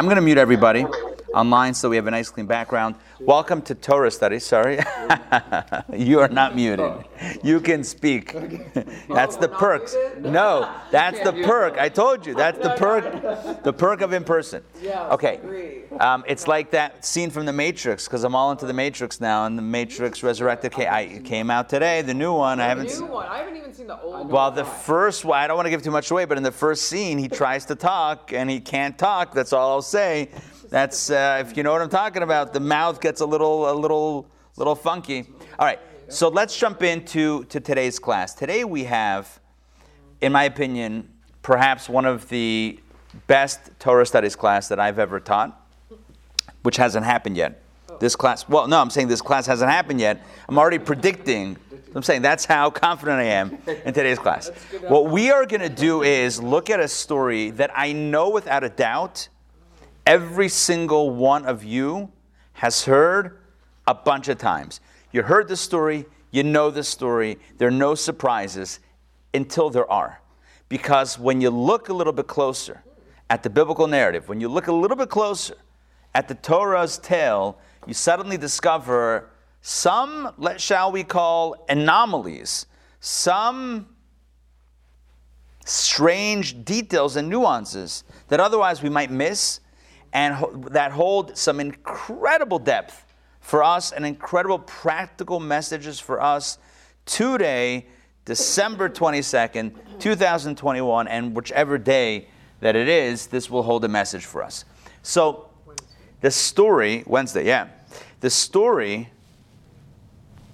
I'm going to mute everybody online so we have a nice clean background. Welcome to Torah study. Sorry. you are not muted. You can speak. That's the perks. No, that's the perk. I told you. That's the perk. The perk of in person. Okay. Um, it's like that scene from The Matrix because I'm all into The Matrix now, and The Matrix Resurrected came, I, came out today. The new one. I haven't. New one. I haven't even seen the old one. Well, the first one, I don't want to give too much away, but in the first scene, he tries to talk and he can't talk. That's all I'll say. That's uh, if you know what I'm talking about. The mouth gets a little, a little, little funky. All right, so let's jump into to today's class. Today we have, in my opinion, perhaps one of the best Torah studies class that I've ever taught, which hasn't happened yet. This class, well, no, I'm saying this class hasn't happened yet. I'm already predicting. I'm saying that's how confident I am in today's class. What we are going to do is look at a story that I know without a doubt every single one of you has heard a bunch of times. You heard the story, you know the story, there are no surprises until there are. Because when you look a little bit closer at the biblical narrative, when you look a little bit closer at the Torah's tale, you suddenly discover some, let, shall we call, anomalies, some strange details and nuances that otherwise we might miss and that hold some incredible depth for us and incredible practical messages for us today, December 22nd, 2021, and whichever day that it is, this will hold a message for us. So, the story, Wednesday, yeah. The story,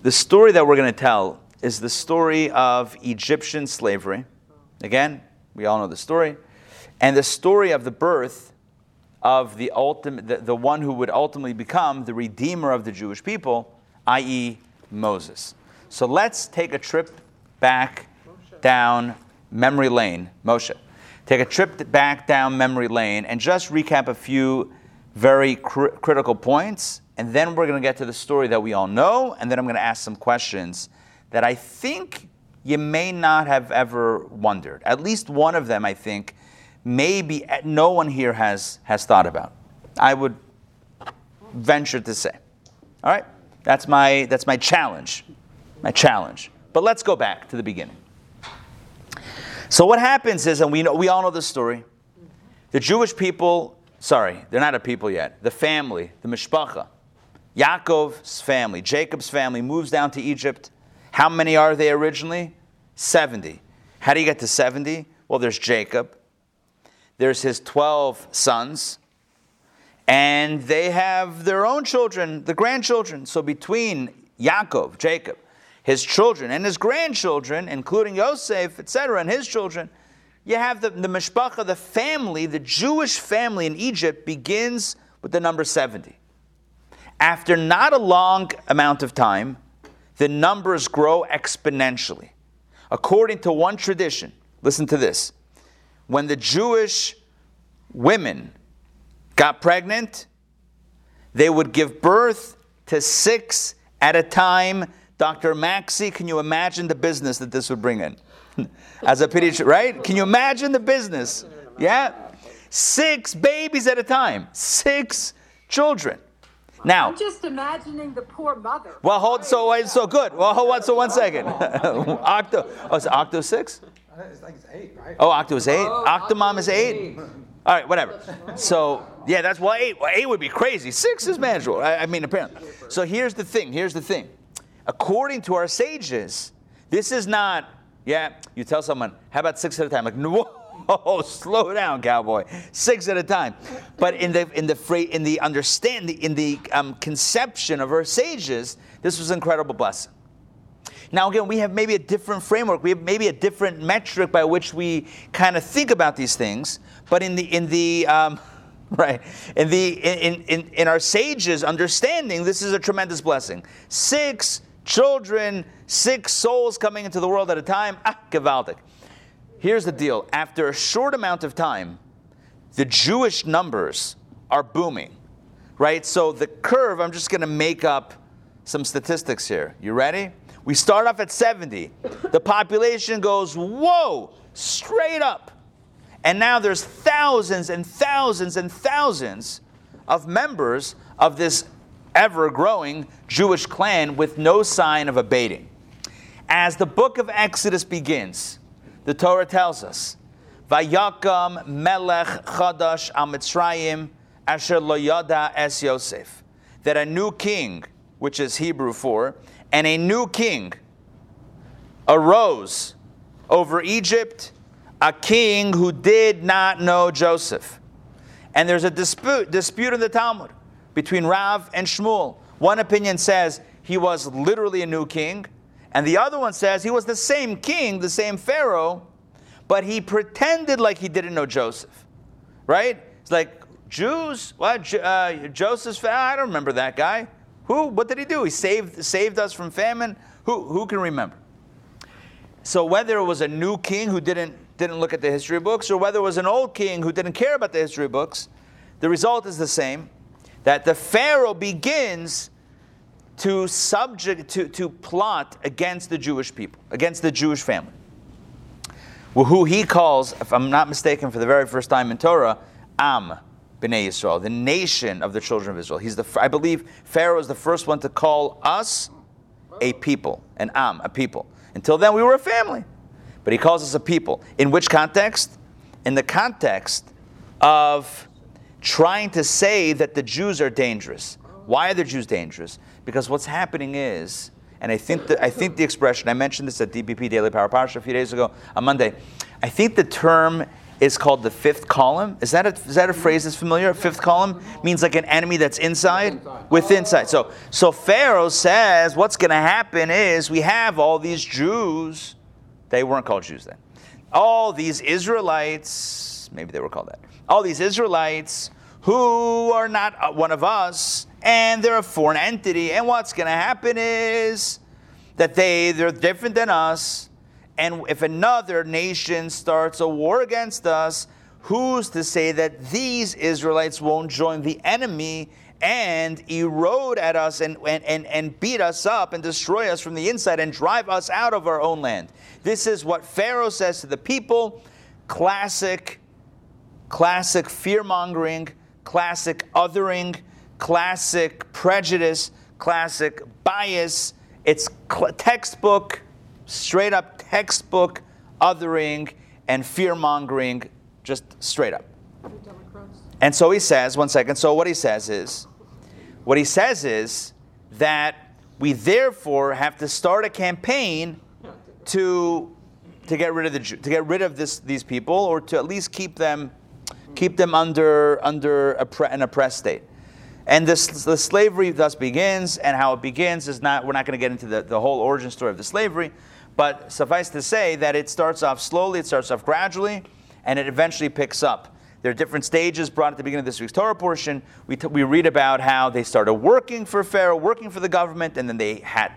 the story that we're going to tell is the story of Egyptian slavery. Again, we all know the story. And the story of the birth of the ultimate, the, the one who would ultimately become the redeemer of the Jewish people, i.e., Moses. So let's take a trip back down memory lane, Moshe. Take a trip back down memory lane and just recap a few very cr- critical points, and then we're going to get to the story that we all know, and then I'm going to ask some questions that I think you may not have ever wondered. At least one of them, I think, maybe no one here has, has thought about. I would venture to say. All right? That's my, that's my challenge. My challenge. But let's go back to the beginning. So, what happens is, and we, know, we all know this story, the Jewish people, sorry, they're not a people yet, the family, the mishpacha, Yaakov's family, Jacob's family moves down to Egypt. How many are they originally? 70. How do you get to 70? Well, there's Jacob, there's his 12 sons, and they have their own children, the grandchildren. So between Yaakov, Jacob, his children, and his grandchildren, including Yosef, etc., and his children, you have the, the mishpacha, the family, the Jewish family in Egypt begins with the number 70. After not a long amount of time, the numbers grow exponentially. According to one tradition, listen to this when the Jewish women got pregnant, they would give birth to six at a time. Dr. Maxey, can you imagine the business that this would bring in? As a pediatrician, right? Can you imagine the business? Yeah? Six babies at a time, six children. Now, I'm just imagining the poor mother. well, hold so wait, so good. Well, hold on, so one second. Octo, oh, is it Octo six? I think it's eight, right? Oh, Octo is eight. Oh, Octomom is eight. eight. All right, whatever. So yeah, that's well, eight. Well, eight would be crazy. Six is manageable. I, I mean, apparently. So here's the thing. Here's the thing. According to our sages, this is not. Yeah, you tell someone, how about six at a time? Like, no, whoa, slow down, cowboy. Six at a time. But in the in the fra- in the understanding in the um, conception of our sages, this was an incredible blessing. Now, again, we have maybe a different framework. We have maybe a different metric by which we kind of think about these things. But in the in the um, right in the in, in in our sages' understanding, this is a tremendous blessing. Six children, six souls coming into the world at a time. Ah. Here's the deal. After a short amount of time, the Jewish numbers are booming, right? So the curve, I'm just going to make up some statistics here. You ready? We start off at 70. The population goes, whoa, straight up. And now there's thousands and thousands and thousands of members of this ever growing Jewish clan with no sign of abating. As the book of Exodus begins, the Torah tells us, Vayakam melech chadash al Mitzrayim asher lo yada es Yosef. That a new king, which is Hebrew for, and a new king arose over Egypt, a king who did not know Joseph. And there's a dispute, dispute in the Talmud between Rav and Shmuel. One opinion says he was literally a new king, and the other one says he was the same king, the same Pharaoh, but he pretended like he didn't know Joseph. Right? It's like, Jews? What? Uh, Joseph's I don't remember that guy. Who? What did he do? He saved, saved us from famine? Who, who can remember? So whether it was a new king who didn't, didn't look at the history books or whether it was an old king who didn't care about the history books, the result is the same that the Pharaoh begins to subject to, to plot against the Jewish people, against the Jewish family. Well, Who he calls, if I'm not mistaken, for the very first time in Torah, Am Yisrael, the nation of the children of Israel. He's the, I believe Pharaoh is the first one to call us a people, an Am, a people. Until then, we were a family. But he calls us a people. In which context? In the context of trying to say that the Jews are dangerous. Why are the Jews dangerous? Because what's happening is, and I think, the, I think the expression, I mentioned this at DPP Daily Power Parsha a few days ago on Monday. I think the term is called the fifth column. Is that a, is that a phrase that's familiar? Fifth column means like an enemy that's inside, with inside. So, so Pharaoh says what's going to happen is we have all these Jews. They weren't called Jews then. All these Israelites, maybe they were called that. All these Israelites who are not uh, one of us, and they're a foreign entity. And what's going to happen is that they they're different than us and if another nation starts a war against us, who's to say that these Israelites won't join the enemy and erode at us and, and, and, and beat us up and destroy us from the inside and drive us out of our own land? This is what Pharaoh says to the people. Classic, classic fear mongering, classic othering, classic prejudice, classic bias. It's textbook straight up textbook othering and fear mongering, just straight up. And so he says, one second. So what he says is, what he says is that we therefore have to start a campaign to to get rid of the to get rid of this these people, or to at least keep them keep them under under an oppressed state. And this, the slavery thus begins, and how it begins is not, we're not going to get into the, the whole origin story of the slavery, but suffice to say that it starts off slowly, it starts off gradually, and it eventually picks up. There are different stages brought at the beginning of this week's Torah portion. We, t- we read about how they started working for Pharaoh, working for the government, and then they had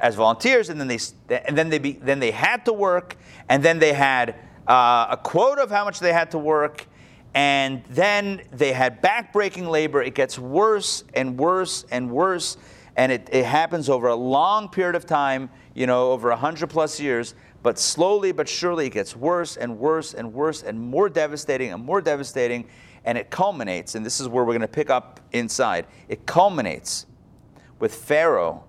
as volunteers, and then they and then they be, then they had to work, and then they had uh, a quota of how much they had to work, and then they had backbreaking labor. It gets worse and worse and worse, and it, it happens over a long period of time you know, over 100 plus years, but slowly but surely it gets worse and worse and worse and more devastating and more devastating, and it culminates, and this is where we're going to pick up inside. It culminates with Pharaoh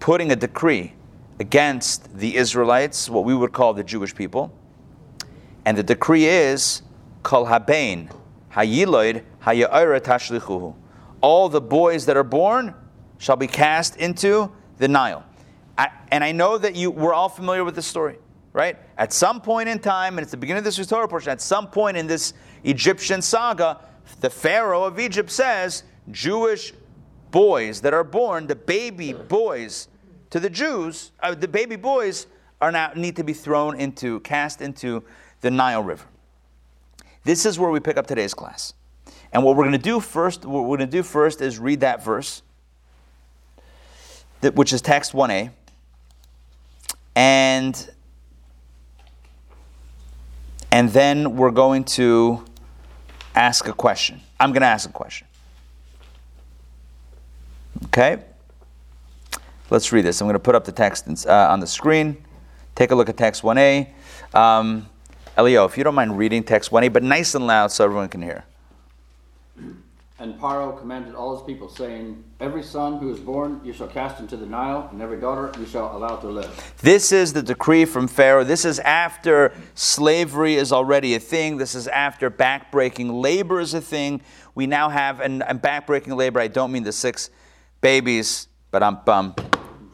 putting a decree against the Israelites, what we would call the Jewish people. And the decree is, Kol Habain, Hayiloid, Haya'ira Tashlichuhu. All the boys that are born shall be cast into the Nile. I, and I know that you we're all familiar with this story, right? At some point in time, and it's the beginning of this Torah portion, at some point in this Egyptian saga, the Pharaoh of Egypt says, Jewish boys that are born, the baby boys to the Jews, uh, the baby boys are now need to be thrown into, cast into the Nile River. This is where we pick up today's class. And what we're going to do first, what we're going to do first is read that verse, that, which is text 1a. And and then we're going to ask a question. I'm going to ask a question. Okay? Let's read this. I'm going to put up the text uh, on the screen. Take a look at text 1a. Um, Elio, if you don't mind reading text 1a, but nice and loud so everyone can hear. And Paro commanded all his people, saying, Every son who is born you shall cast into the Nile, and every daughter you shall allow to live. This is the decree from Pharaoh. This is after slavery is already a thing. This is after backbreaking labor is a thing. We now have, and, and backbreaking labor, I don't mean the six babies, but I'm bum.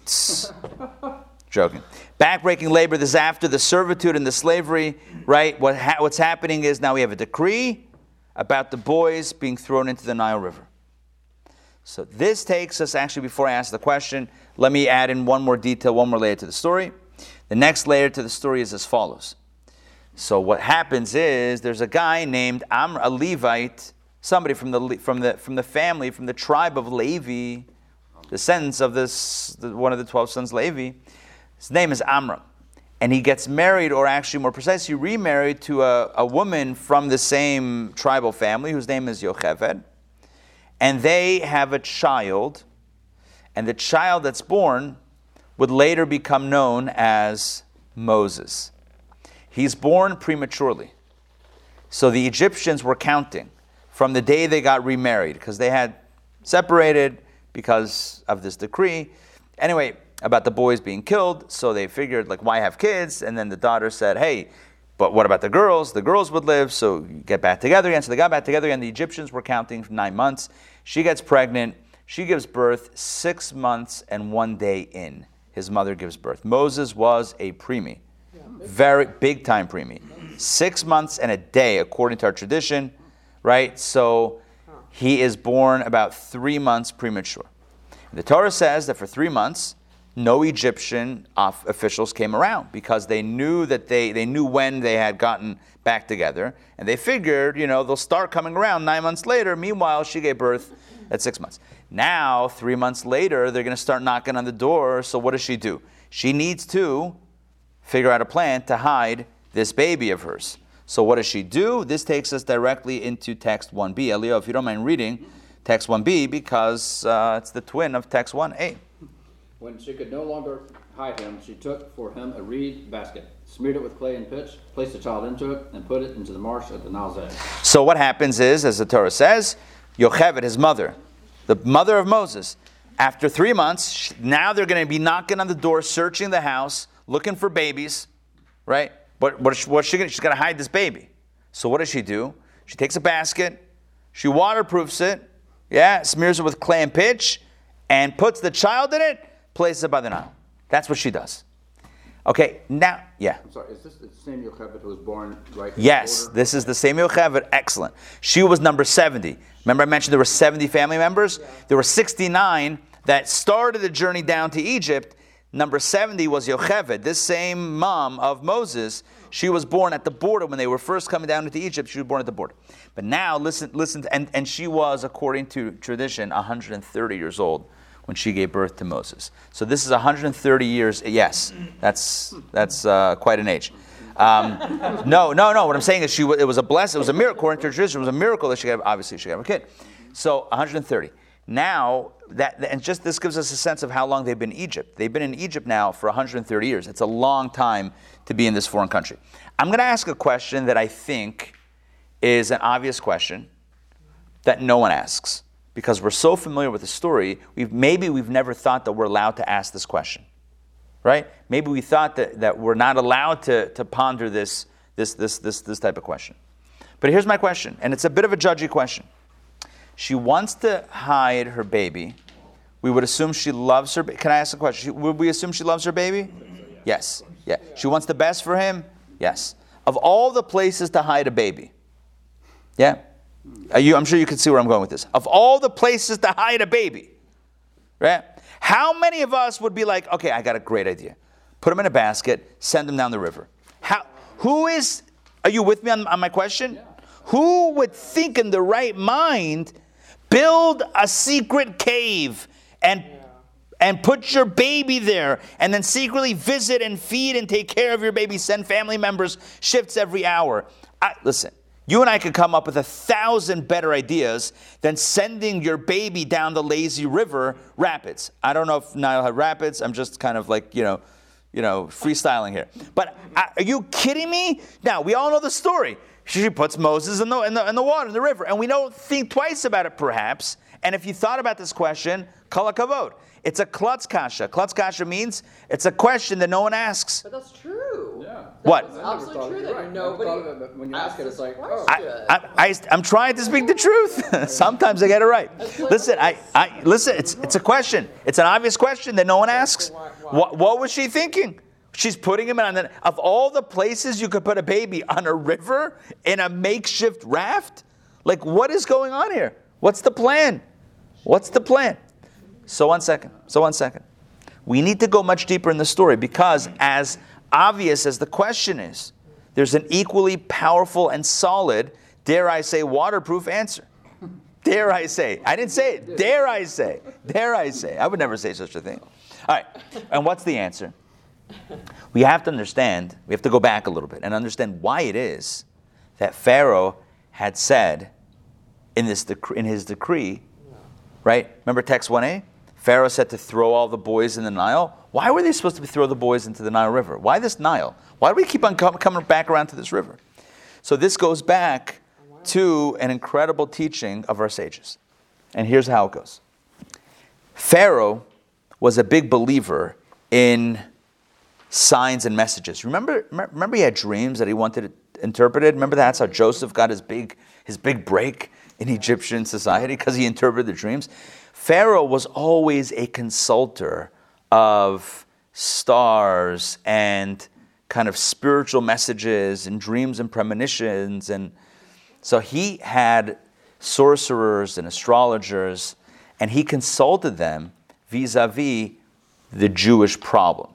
Joking. Backbreaking labor, this is after the servitude and the slavery, right? What ha- what's happening is now we have a decree about the boys being thrown into the Nile River. So this takes us, actually, before I ask the question, let me add in one more detail, one more layer to the story. The next layer to the story is as follows. So what happens is there's a guy named Amr, a Levite, somebody from the, from the, from the family, from the tribe of Levi, descendants of this, one of the 12 sons, Levi. His name is Amram and he gets married, or actually more precisely, remarried to a, a woman from the same tribal family whose name is Yocheved. And they have a child, and the child that's born would later become known as Moses. He's born prematurely. So the Egyptians were counting from the day they got remarried because they had separated because of this decree. Anyway, about the boys being killed, so they figured, like, why have kids? And then the daughter said, hey, but what about the girls? The girls would live, so get back together again. So they got back together again. The Egyptians were counting for nine months. She gets pregnant. She gives birth six months and one day in. His mother gives birth. Moses was a preemie, very big time preemie. Six months and a day, according to our tradition, right? So he is born about three months premature. The Torah says that for three months, no Egyptian officials came around because they knew that they, they knew when they had gotten back together. And they figured, you know, they'll start coming around nine months later. Meanwhile, she gave birth at six months. Now, three months later, they're going to start knocking on the door. So what does she do? She needs to figure out a plan to hide this baby of hers. So what does she do? This takes us directly into text 1b. Elio, if you don't mind reading text 1b, because uh, it's the twin of text 1a. When she could no longer hide him, she took for him a reed basket, smeared it with clay and pitch, placed the child into it, and put it into the marsh at the Nile's edge. So what happens is, as the Torah says, Yocheved, his mother, the mother of Moses, after three months, now they're going to be knocking on the door, searching the house, looking for babies, right? But what's what she going to, She's going to hide this baby. So what does she do? She takes a basket, she waterproofs it, yeah, smears it with clay and pitch, and puts the child in it places it by the Nile. That's what she does. Okay, now, yeah. I'm sorry, is this the same Yocheved who was born right here? Yes, this is the same Yocheved. Excellent. She was number 70. Remember, I mentioned there were 70 family members? Yeah. There were 69 that started the journey down to Egypt. Number 70 was Yocheved, this same mom of Moses. She was born at the border when they were first coming down into Egypt. She was born at the border. But now, listen, listen, and, and she was, according to tradition, 130 years old when she gave birth to Moses. So this is 130 years. Yes, that's that's uh, quite an age. Um, no, no, no. What I'm saying is, she it was a blessing. It was a miracle. According to tradition, it was a miracle that she got. Obviously, she got a kid. So 130. Now that and just this gives us a sense of how long they've been in Egypt. They've been in Egypt now for 130 years. It's a long time to be in this foreign country. I'm going to ask a question that I think is an obvious question that no one asks because we're so familiar with the story, we've, maybe we've never thought that we're allowed to ask this question. Right? Maybe we thought that, that we're not allowed to, to ponder this, this, this, this, this type of question. But here's my question, and it's a bit of a judgy question. She wants to hide her baby. We would assume she loves her. Ba- Can I ask a question? Would we assume she loves her baby? Yes. Yeah. She wants the best for him? Yes. Of all the places to hide a baby, yeah? Uh, you, I'm sure you can see where I'm going with this. Of all the places to hide a baby, right? How many of us would be like, okay, I got a great idea. Put them in a basket, send them down the river. How, who is, are you with me on, on my question? Yeah. Who would think in the right mind build a secret cave and yeah. and put your baby there and then secretly visit and feed and take care of your baby, send family members shifts every hour? I, listen, you and I could come up with a thousand better ideas than sending your baby down the lazy river rapids. I don't know if Nile had rapids. I'm just kind of like, you know, you know, freestyling here. But uh, are you kidding me? Now, we all know the story. She puts Moses in the, in the, in the water, in the river. And we don't think twice about it, perhaps. And if you thought about this question, kol hakavod. It's a klutz kasha. Klutz kasha means it's a question that no one asks. But that's true. Yeah. What? It's absolutely true that Right. Nobody it, when you ask it, it's like, oh. I, I, I, am trying to speak the truth. Sometimes I get it right. Listen, I, I, listen. It's, it's a question. It's an obvious question that no one asks. What, what was she thinking? She's putting him on. An, of all the places you could put a baby on a river in a makeshift raft, like what is going on here? What's the plan? What's the plan? So one second. So one second. We need to go much deeper in the story because, as obvious as the question is, there's an equally powerful and solid, dare I say, waterproof answer. Dare I say? I didn't say it. Dare I say? Dare I say? I would never say such a thing. All right. And what's the answer? We have to understand, we have to go back a little bit and understand why it is that Pharaoh had said in, this dec- in his decree, right? Remember text 1a? Pharaoh said to throw all the boys in the Nile. Why were they supposed to throw the boys into the Nile River? Why this Nile? Why do we keep on coming back around to this river? So this goes back to an incredible teaching of our sages. And here's how it goes. Pharaoh was a big believer in signs and messages. Remember, remember he had dreams that he wanted interpreted? Remember that's how Joseph got his big, his big break in Egyptian society because he interpreted the dreams? Pharaoh was always a consulter of stars and kind of spiritual messages and dreams and premonitions. And so he had sorcerers and astrologers, and he consulted them vis a vis the Jewish problem.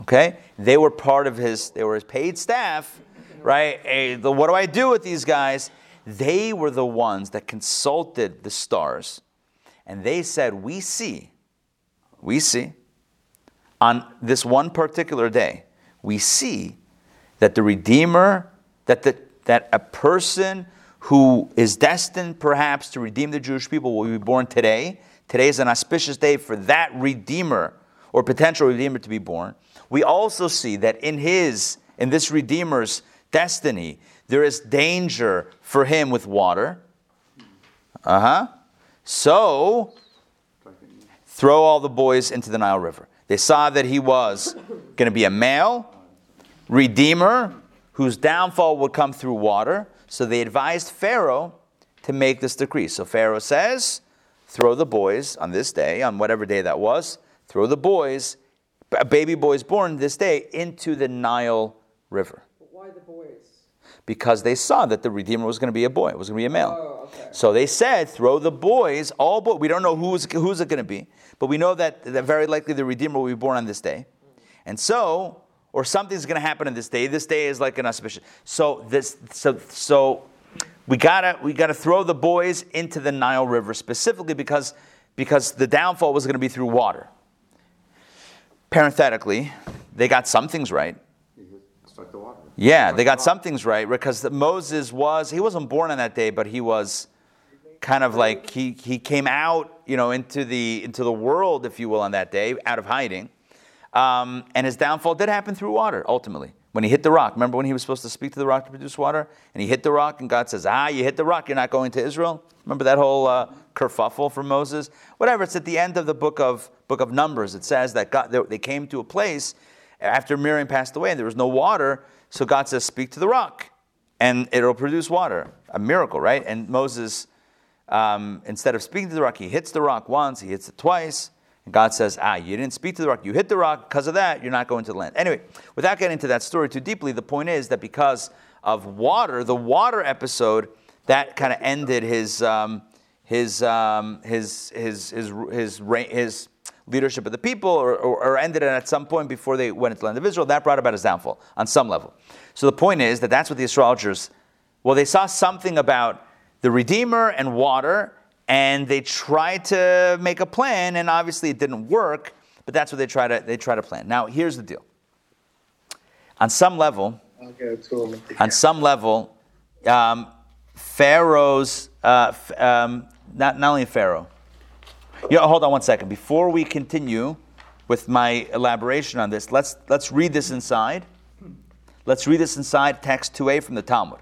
Okay? They were part of his, they were his paid staff, right? Hey, the, what do I do with these guys? They were the ones that consulted the stars, and they said, We see, we see, on this one particular day, we see that the Redeemer, that, the, that a person who is destined perhaps to redeem the Jewish people will be born today. Today is an auspicious day for that Redeemer or potential Redeemer to be born. We also see that in his, in this Redeemer's destiny, there is danger for him with water. Uh huh. So, throw all the boys into the Nile River. They saw that he was going to be a male redeemer whose downfall would come through water. So they advised Pharaoh to make this decree. So Pharaoh says, throw the boys on this day, on whatever day that was, throw the boys, baby boys born this day, into the Nile River. But why the boys? Because they saw that the Redeemer was going to be a boy, it was going to be a male. Oh, So they said, throw the boys, all boys. We don't know who's, who's it going to be, but we know that, that very likely the Redeemer will be born on this day. And so, or something's going to happen on this day. This day is like an auspicious. So this, so so we gotta we gotta throw the boys into the Nile River specifically because because the downfall was going to be through water. Parenthetically, they got some things right. Yeah, they got some things right because Moses was he wasn't born on that day, but he was kind of like he he came out, you know, into the into the world, if you will, on that day, out of hiding. Um, and his downfall did happen through water, ultimately. When he hit the rock. Remember when he was supposed to speak to the rock to produce water? And he hit the rock, and God says, Ah, you hit the rock, you're not going to Israel? Remember that whole uh, kerfuffle from Moses? Whatever, it's at the end of the book of, book of Numbers. It says that God, they came to a place after Miriam passed away, and there was no water, so God says, Speak to the rock, and it'll produce water. A miracle, right? And Moses, um, instead of speaking to the rock, he hits the rock once, he hits it twice. And God says, Ah, you didn't speak to the rock. You hit the rock. Because of that, you're not going to the land. Anyway, without getting into that story too deeply, the point is that because of water, the water episode, that kind of ended his, um, his, um, his, his, his, his, his, his leadership of the people, or, or, or ended it at some point before they went into the land of Israel. That brought about his downfall on some level. So the point is that that's what the astrologers, well, they saw something about the Redeemer and water, and they tried to make a plan, and obviously it didn't work. But that's what they try to they try to plan. Now, here's the deal. On some level, I'll go to him at the on some level, um, Pharaoh's uh, um, not not only Pharaoh. Yeah, hold on one second. Before we continue, with my elaboration on this. Let's, let's read this inside. Let's read this inside text 2a from the Talmud.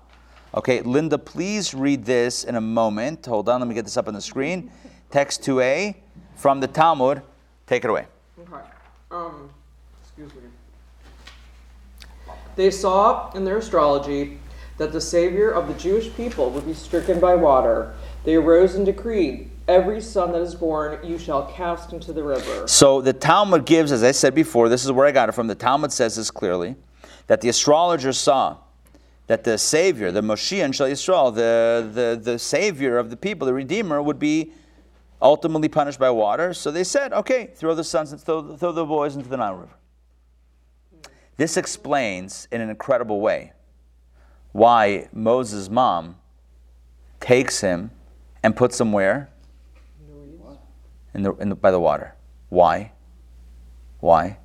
Okay, Linda, please read this in a moment. Hold on, let me get this up on the screen. Text 2a from the Talmud. Take it away. Okay. Um, excuse me. They saw in their astrology that the Savior of the Jewish people would be stricken by water. They arose and decreed, Every son that is born you shall cast into the river. So the Talmud gives, as I said before, this is where I got it from. The Talmud says this clearly that the astrologers saw that the Savior, the Moshiach Shel Yisrael, the, the, the Savior of the people, the Redeemer, would be ultimately punished by water. So they said, okay, throw the sons and throw, throw the boys into the Nile River. This explains in an incredible way why Moses' mom takes him and puts him where? In the, in the, by the water. Why? Why?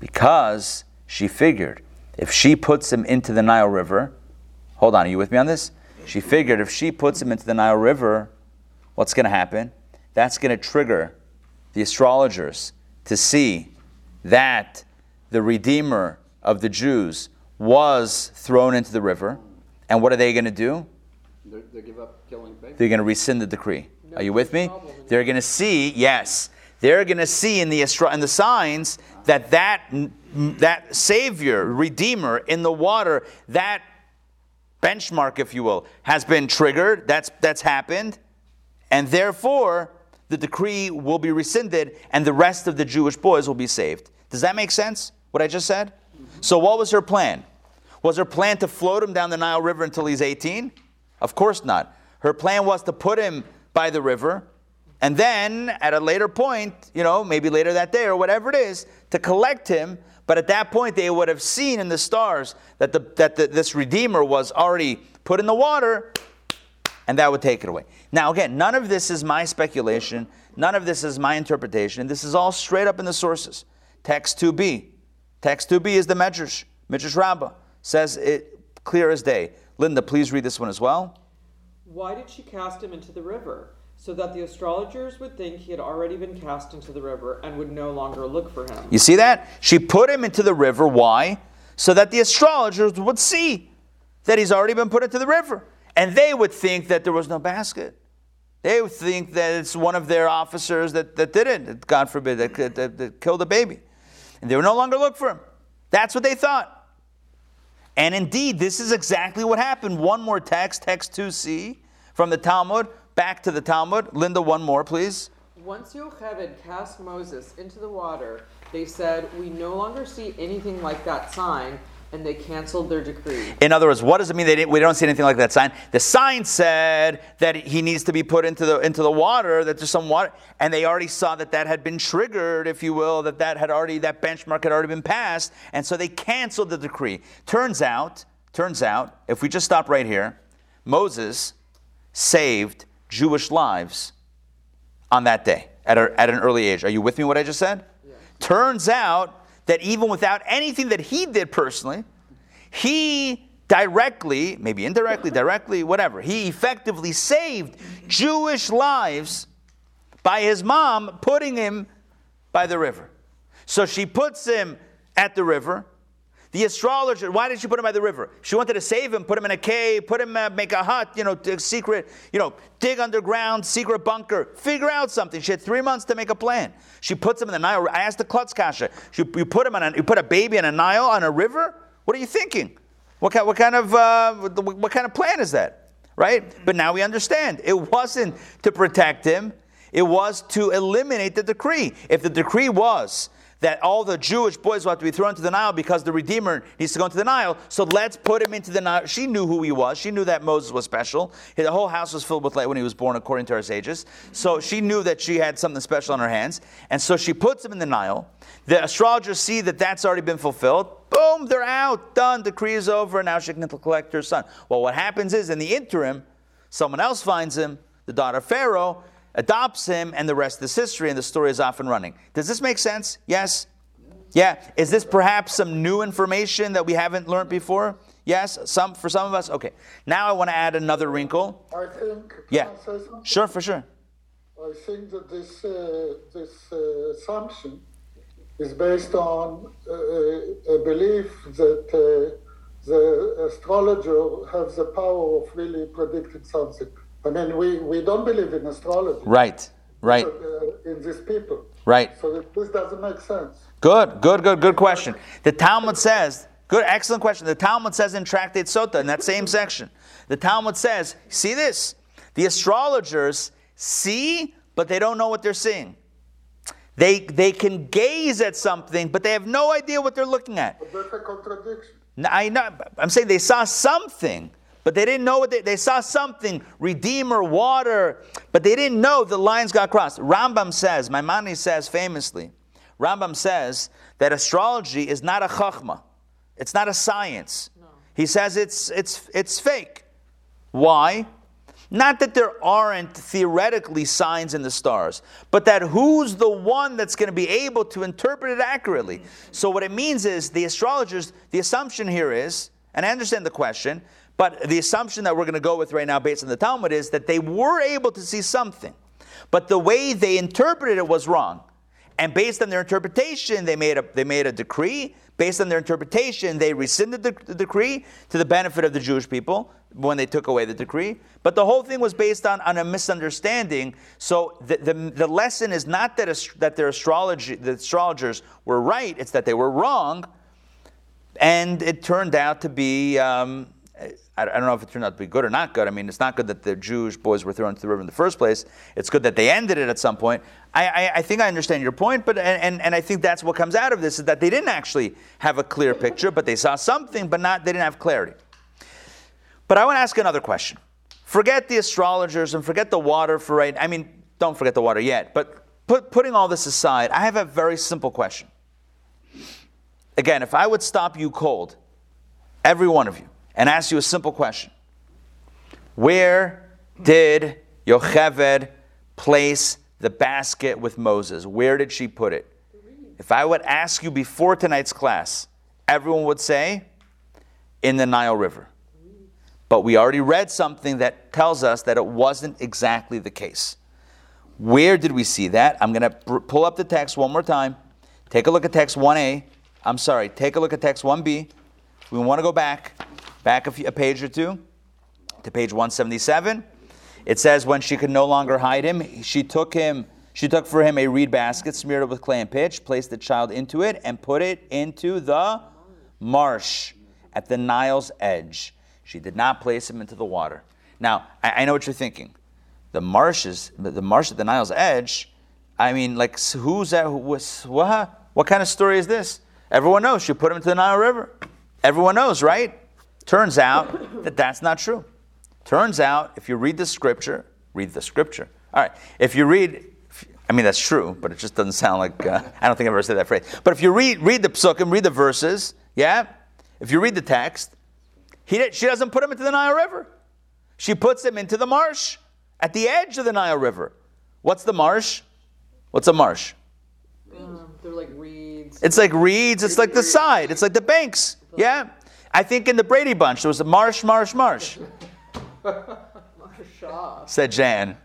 Because she figured if she puts him into the Nile River, hold on, are you with me on this? She figured if she puts him into the Nile River, what's going to happen? That's going to trigger the astrologers to see that the Redeemer of the Jews was thrown into the river. And what are they going to do? They, they give up killing babies. They're going to rescind the decree. Are you with me? They're going to see, yes, they're going to see in the in the signs that that that Savior, Redeemer in the water, that benchmark, if you will, has been triggered. That's that's happened, and therefore the decree will be rescinded, and the rest of the Jewish boys will be saved. Does that make sense? What I just said. Mm-hmm. So, what was her plan? Was her plan to float him down the Nile River until he's 18? Of course not. Her plan was to put him by the river, and then at a later point, you know, maybe later that day or whatever it is, to collect him. But at that point, they would have seen in the stars that, the, that the, this Redeemer was already put in the water, and that would take it away. Now, again, none of this is my speculation. None of this is my interpretation. This is all straight up in the sources. Text 2b. Text 2b is the Medrash. Medrash Rabbah says it clear as day. Linda, please read this one as well. Why did she cast him into the river? So that the astrologers would think he had already been cast into the river and would no longer look for him. You see that? She put him into the river. Why? So that the astrologers would see that he's already been put into the river. And they would think that there was no basket. They would think that it's one of their officers that, that did it, God forbid, that, that, that killed a baby. And they would no longer look for him. That's what they thought. And indeed, this is exactly what happened. One more text, text 2c from the Talmud, back to the Talmud. Linda, one more, please. Once Yocheved cast Moses into the water, they said, We no longer see anything like that sign, and they canceled their decree. In other words, what does it mean they didn't, we don't see anything like that sign? The sign said that he needs to be put into the into the water, that there's some water, and they already saw that that had been triggered, if you will, that that had already that benchmark had already been passed, and so they canceled the decree. Turns out, turns out, if we just stop right here, Moses saved Jewish lives on that day at, a, at an early age. Are you with me what I just said? Turns out that even without anything that he did personally, he directly, maybe indirectly, directly, whatever, he effectively saved Jewish lives by his mom putting him by the river. So she puts him at the river. The astrologer, why did she put him by the river? She wanted to save him, put him in a cave, put him, uh, make a hut, you know, secret, you know, dig underground, secret bunker, figure out something. She had three months to make a plan. She puts him in the Nile. I asked the Klutz Kasha, you, you put him on a, you put a baby in a Nile on a river? What are you thinking? What kind, what kind of, uh, what kind of plan is that? Right? But now we understand. It wasn't to protect him. It was to eliminate the decree. If the decree was that all the Jewish boys will have to be thrown into the Nile because the Redeemer needs to go into the Nile. So let's put him into the Nile. She knew who he was. She knew that Moses was special. The whole house was filled with light when he was born, according to our sages. So she knew that she had something special on her hands. And so she puts him in the Nile. The astrologers see that that's already been fulfilled. Boom, they're out. Done. Decree is over. Now she can collect her son. Well, what happens is in the interim, someone else finds him, the daughter of Pharaoh, adopts him, and the rest is history, and the story is off and running. Does this make sense? Yes? Yeah. Is this perhaps some new information that we haven't learned before? Yes, some for some of us. Okay. Now I want to add another wrinkle. I think. Yeah. I? Sure, for sure. I think that this uh, this uh, assumption is based on uh, a belief that uh, the astrologer has the power of really predicting something. I mean, we, we don't believe in astrology. Right, right, uh, in these people. right. So this doesn't make sense. Good, good, good, good question. The Talmud says, good, excellent question. The Talmud says in Tractate Sota, in that same section, the Talmud says, see this? The astrologers see, but they don't know what they're seeing. They, they can gaze at something, but they have no idea what they're looking at. But that's a contradiction. I know, I'm saying they saw something, but they didn't know what they, they saw something, redeemer, water, but they didn't know the lines got crossed. Rambam says, Maimonides says famously, Rambam says that astrology is not a chachma. It's not a science. He says it's, it's, it's fake. Why? Not that there aren't theoretically signs in the stars, but that who's the one that's going to be able to interpret it accurately. Mm-hmm. So, what it means is the astrologers, the assumption here is, and I understand the question, but the assumption that we're going to go with right now based on the Talmud is that they were able to see something, but the way they interpreted it was wrong. And based on their interpretation, they made a, they made a decree. Based on their interpretation, they rescinded the, the decree to the benefit of the Jewish people when they took away the decree. But the whole thing was based on, on a misunderstanding. So the, the, the lesson is not that, ast- that their astrology, the astrologers were right, it's that they were wrong. And it turned out to be, um, I, don't know if it turned out to be good or not good. I mean, it's not good that the Jewish boys were thrown into the river in the first place. It's good that they ended it at some point. I, I, I think I understand your point, but and, and, and I think that's what comes out of this is that they didn't actually have a clear picture, but they saw something, but not they didn't have clarity. But I want to ask another question. Forget the astrologers and forget the water for right. I mean, don't forget the water yet. But put, putting all this aside, I have a very simple question. Again, if I would stop you cold, every one of you, and ask you a simple question Where did Yocheved place the basket with Moses? Where did she put it? If I would ask you before tonight's class, everyone would say, in the Nile River. But we already read something that tells us that it wasn't exactly the case. Where did we see that? I'm going to pr- pull up the text one more time. Take a look at text 1a. I'm sorry, take a look at text 1b. We want to go back, back a, few, a page or two to page 177. It says, when she could no longer hide him, she took him. She took for him a reed basket, smeared it with clay and pitch, placed the child into it, and put it into the marsh at the Nile's edge. She did not place him into the water. Now, I, I know what you're thinking. The marshes, the marsh at the Nile's edge. I mean, like, who's that? What, what kind of story is this? Everyone knows she put him into the Nile River. Everyone knows, right? Turns out that that's not true. Turns out, if you read the scripture, read the scripture. All right, if you read, I mean that's true, but it just doesn't sound like uh, I don't think I've ever said that phrase. But if you read read the psukim, read the verses, yeah. If you read the text, he she doesn't put him into the Nile River. She puts him into the marsh at the edge of the Nile River. What's the marsh? What's a marsh? Um, they're like reeds. It's like reeds. It's like the side. It's like the banks. Yeah. I think in the Brady Bunch there was a marsh, marsh, marsh. Shaw. Said Jan.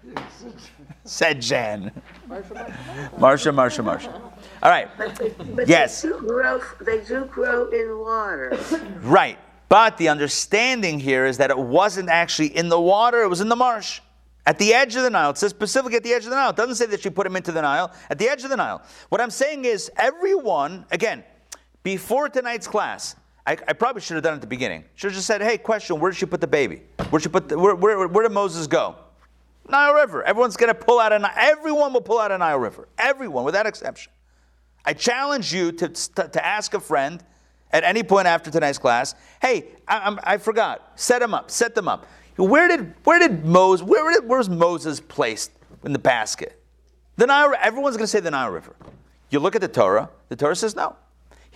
Said Jan. Marsha, Marsha, Marsha, Marsha. All right. But Yes. They do grow, they do grow in water. Right. But the understanding here is that it wasn't actually in the water, it was in the marsh. At the edge of the Nile. It says specifically at the edge of the Nile. It doesn't say that she put him into the Nile. At the edge of the Nile. What I'm saying is, everyone, again, before tonight's class, I, I probably should have done it at the beginning. Should have just said, hey, question, where did she put the baby? Where'd she put the, where, where, where did Moses go? Nile River. Everyone's going to pull out a Nile. Everyone will pull out a Nile River. Everyone, without exception. I challenge you to, to, to ask a friend at any point after tonight's class, hey, I, I forgot. Set them up. Set them up. Where did where did Moses where did, where's Moses placed in the basket? The Nile. Everyone's going to say the Nile River. You look at the Torah. The Torah says no.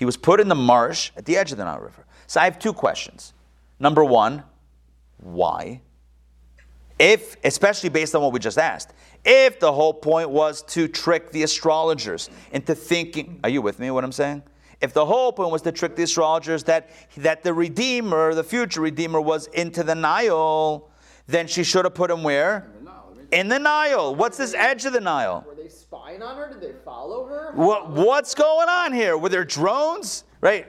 He was put in the marsh at the edge of the Nile River. So I have two questions. Number one, why? If, especially based on what we just asked, if the whole point was to trick the astrologers into thinking, are you with me? What I'm saying? If the whole point was to trick the astrologers that that the Redeemer, the future Redeemer, was into the Nile, then she should have put him where? In the Nile. What's this edge of the Nile? Were they spied spying on her? Did they follow her? What, what's going on here? Were there drones? Right?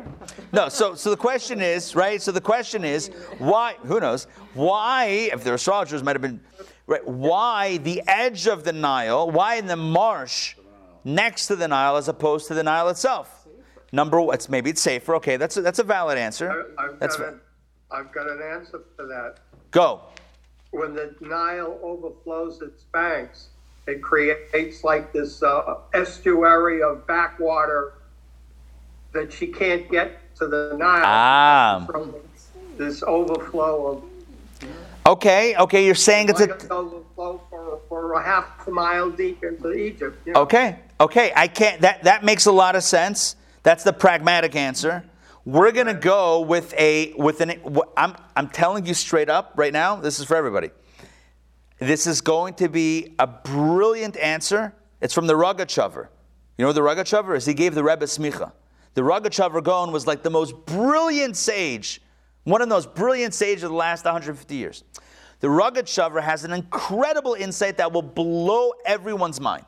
No, so so the question is, right? So the question is, why who knows? Why, if they're astrologers, might have been right, why the edge of the Nile, why in the marsh next to the Nile as opposed to the Nile itself? Number one, it's maybe it's safer. Okay, that's a, that's a valid answer. I- I've That's got, fine. an, I've got an answer for that. Go. When the Nile overflows its banks, it creates like this uh, estuary of backwater that she can't get to the Nile Ah. from this overflow of Okay, okay, you're saying it's a overflow for, for a half a mile deep into Egypt. you know? Okay, okay, I can't. That that makes a lot of sense. That's the pragmatic answer. We're gonna go with a with an. I'm I'm telling you straight up right now. This is for everybody. This is going to be a brilliant answer. It's from the Rogachover. You know what the Rogachover is? He gave the Rebbe smicha. The Rogachover Gaon was like the most brilliant sage, one of those brilliant sages of the last 150 years. The Rogachover has an incredible insight that will blow everyone's mind.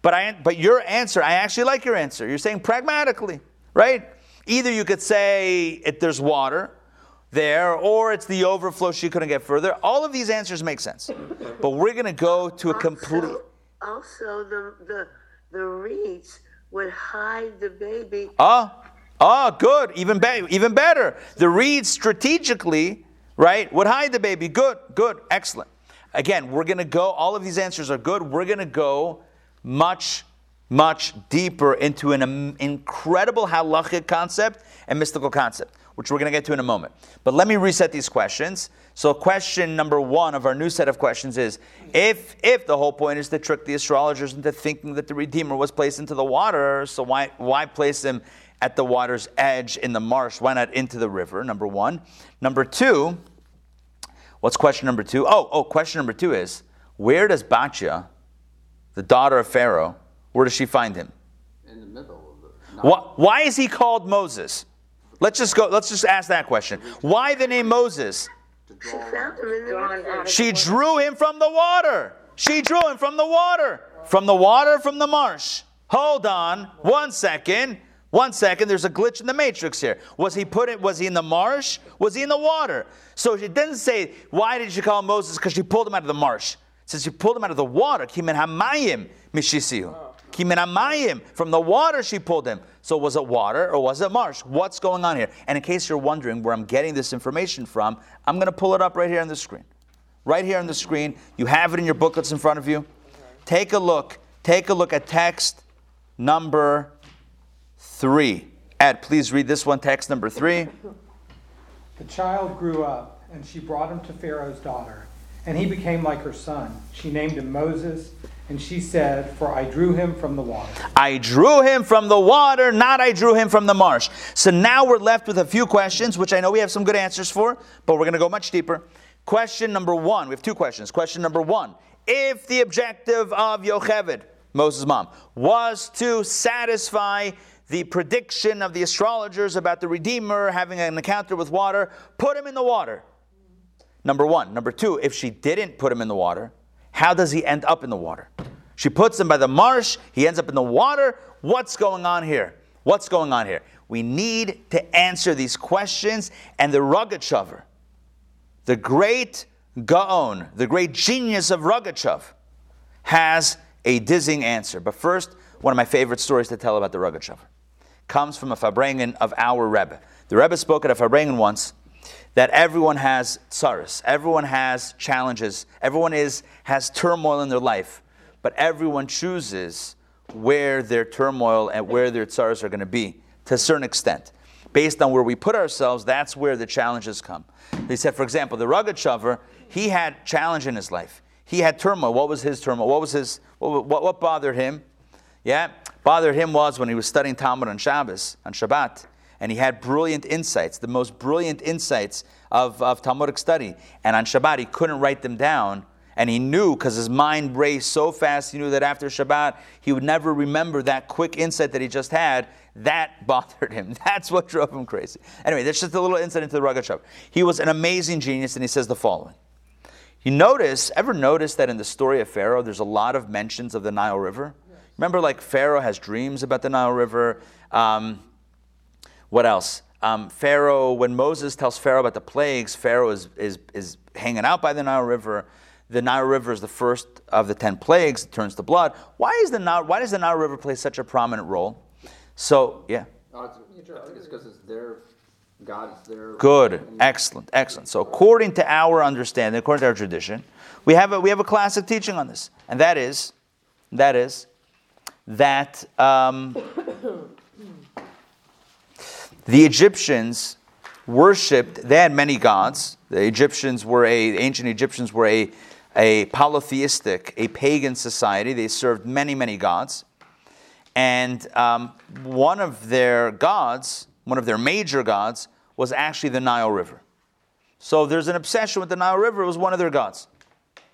But I, but your answer, I actually like your answer. You're saying pragmatically, right? Either you could say it, there's water there, or it's the overflow. She couldn't get further. All of these answers make sense. But we're going to go to a complete. Also, also the, the, the reeds would hide the baby. Oh, oh, good. Even better. Even better. The reeds strategically, right, would hide the baby. Good, good, excellent. Again, we're going to go. All of these answers are good. We're going to go much, much deeper into an incredible halachic concept and mystical concept, which we're going to get to in a moment. But let me reset these questions. So, question number one of our new set of questions is: If if the whole point is to trick the astrologers into thinking that the Redeemer was placed into the water, so why why place him at the water's edge in the marsh? Why not into the river? Number one. Number two. What's question number two? Oh, oh, question number two is where does Batya, the daughter of Pharaoh, where does she find him? In the middle of the. Why, why is he called Moses? Let's just go. Let's just ask that question. Why the name Moses? She in drew him from the water. She drew him from the water. From the water, from the marsh. Hold on, one second. One second. There's a glitch in the matrix here. Was he put it? Was he in the marsh? Was he in the water? So she didn't say why did she call Moses? Because she pulled him out of the marsh. Says she pulled him out of the water. Kimin hamayim mishisihu. Kimin hamayim. From the water she pulled him. So was it water or was it marsh? What's going on here? And in case you're wondering where I'm getting this information from, I'm going to pull it up right here on the screen. Right here on the screen. You have it in your booklets in front of you. Take a look. Take a look at text number three. Ed, please read this one, text number three. The child grew up, and she brought him to Pharaoh's daughter, and he became like her son. She named him Moses, and she said, For I drew him from the water. I drew him from the water, not I drew him from the marsh. So now we're left with a few questions, which I know we have some good answers for, but we're going to go much deeper. Question number one. We have two questions. Question number one. If the objective of Yocheved, Moses' mom, was to satisfy the prediction of the astrologers about the Redeemer having an encounter with water, put him in the water. Number one. Number two, if she didn't put him in the water, how does he end up in the water? She puts him by the marsh, he ends up in the water. What's going on here? What's going on here? We need to answer these questions, and the Rogachover, the great Gaon, the great genius of Rogachev, has a dizzying answer. But first, one of my favorite stories to tell about the Rogachover comes from a Farbrengen of our Rebbe. The Rebbe spoke at a Farbrengen once that everyone has tsaras, everyone has challenges, everyone is, has turmoil in their life, but everyone chooses where their turmoil and where their tsaras are going to be to a certain extent. Based on where we put ourselves, that's where the challenges come. He said, for example, the Rogachover, he had challenge in his life. He had turmoil. What was his turmoil? What was his? What, what, what bothered him? Yeah, bothered him was when he was studying Talmud on Shabbos, on Shabbat, and he had brilliant insights, the most brilliant insights of, of Talmudic study. And on Shabbat, he couldn't write them down. And he knew, because his mind raced so fast, he knew that after Shabbat, he would never remember that quick insight that he just had. That bothered him. That's what drove him crazy. Anyway, that's just a little insight into the Shav. He was an amazing genius, and he says the following. You notice, ever notice that in the story of Pharaoh, there's a lot of mentions of the Nile River? Remember, like Pharaoh has dreams about the Nile River. Um, what else? Um, Pharaoh, when Moses tells Pharaoh about the plagues, Pharaoh is, is, is hanging out by the Nile River. The Nile River is the first of the ten plagues. It turns to blood. Why is the Nile? Why does the Nile River play such a prominent role? So yeah, Oh, it's- I think it's because it's their, God is their. good, excellent, excellent. So according to our understanding, according to our tradition, we have a, we have a classic teaching on this, and that is, that is, that um, the Egyptians worshipped. They had many gods. The Egyptians were a ancient Egyptians were a a polytheistic, a pagan society. They served many many gods, and um, one of their gods, one of their major gods, was actually the Nile River. So there's an obsession with the Nile River. It was one of their gods.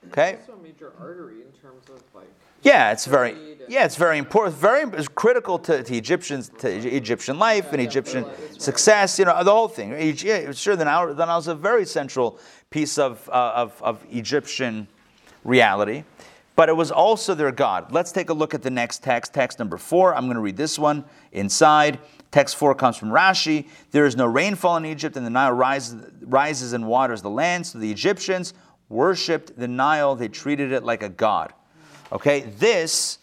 Okay. Also a major artery in terms of like Yeah, it's very yeah, it's very important. Very it's critical to, to Egyptians to Egyptian life and Egyptian success. You know the whole thing. Sure. The Nile, the Nile is a very central piece of, uh, of of Egyptian reality, but it was also their god. Let's take a look at the next text, text number four. I'm going to read this one inside. Text four comes from Rashi. There is no rainfall in Egypt, and the Nile rises, rises and waters the land. So the Egyptians worshipped the Nile. They treated it like a god. Okay, this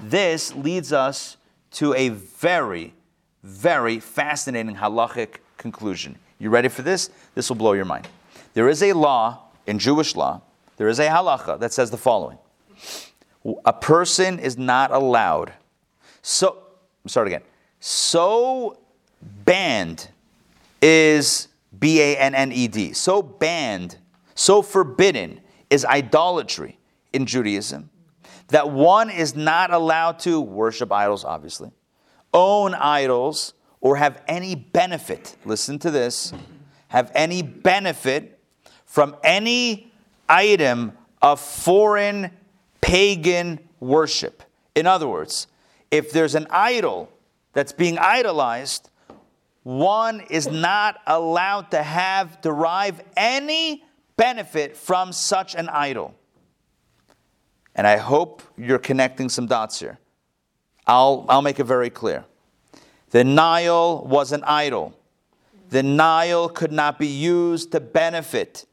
this leads us to a very, very fascinating halachic conclusion. You ready for this? This will blow your mind. There is a law in Jewish law. There is a halacha that says the following: A person is not allowed. So, start again. So banned is B A N N E D. So banned, so forbidden is idolatry in Judaism that one is not allowed to worship idols, obviously, own idols, or have any benefit. Listen to this have any benefit from any item of foreign pagan worship. In other words, if there's an idol that's being idolized, one is not allowed to have derive any benefit from such an idol. And I hope you're connecting some dots here. I'll, I'll make it very clear. The Nile was an idol. The Nile could not be used to benefit,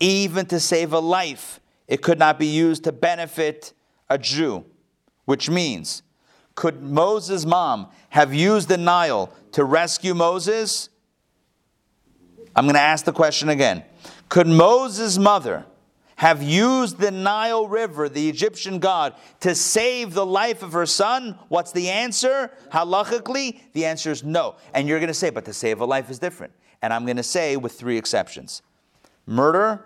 even to save a life. It could not be used to benefit a Jew, which means, could Moses' mom have used the Nile to rescue Moses? I'm going to ask the question again. Could Moses' mother have used the Nile River, the Egyptian god, to save the life of her son? What's the answer? Halachically, the answer is no. And you're going to say, but to save a life is different. And I'm going to say with three exceptions murder,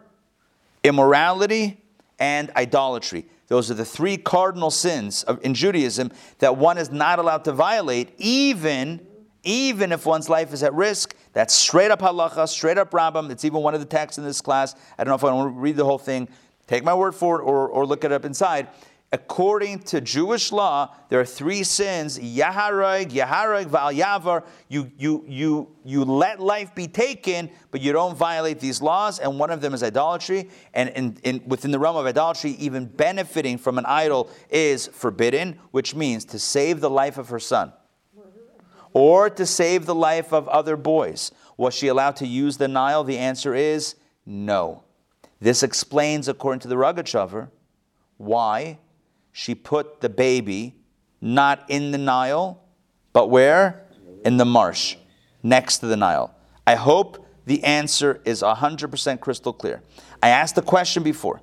immorality, and idolatry. Those are the three cardinal sins of, in Judaism that one is not allowed to violate, even, even if one's life is at risk. That's straight up halacha, straight up Rambam. It's even one of the texts in this class. I don't know if I want to read the whole thing. Take my word for it or, or look it up inside. According to Jewish law, there are three sins: yahareg, yahareg, val yavar. You, you, you, you let life be taken, but you don't violate these laws. And one of them is idolatry. And in, in, within the realm of idolatry, even benefiting from an idol is forbidden, which means to save the life of her son or to save the life of other boys. Was she allowed to use the Nile? The answer is no. This explains, according to the Rogachover, why she put the baby not in the Nile, but where? In the marsh, next to the Nile. I hope the answer is 100% crystal clear. I asked the question before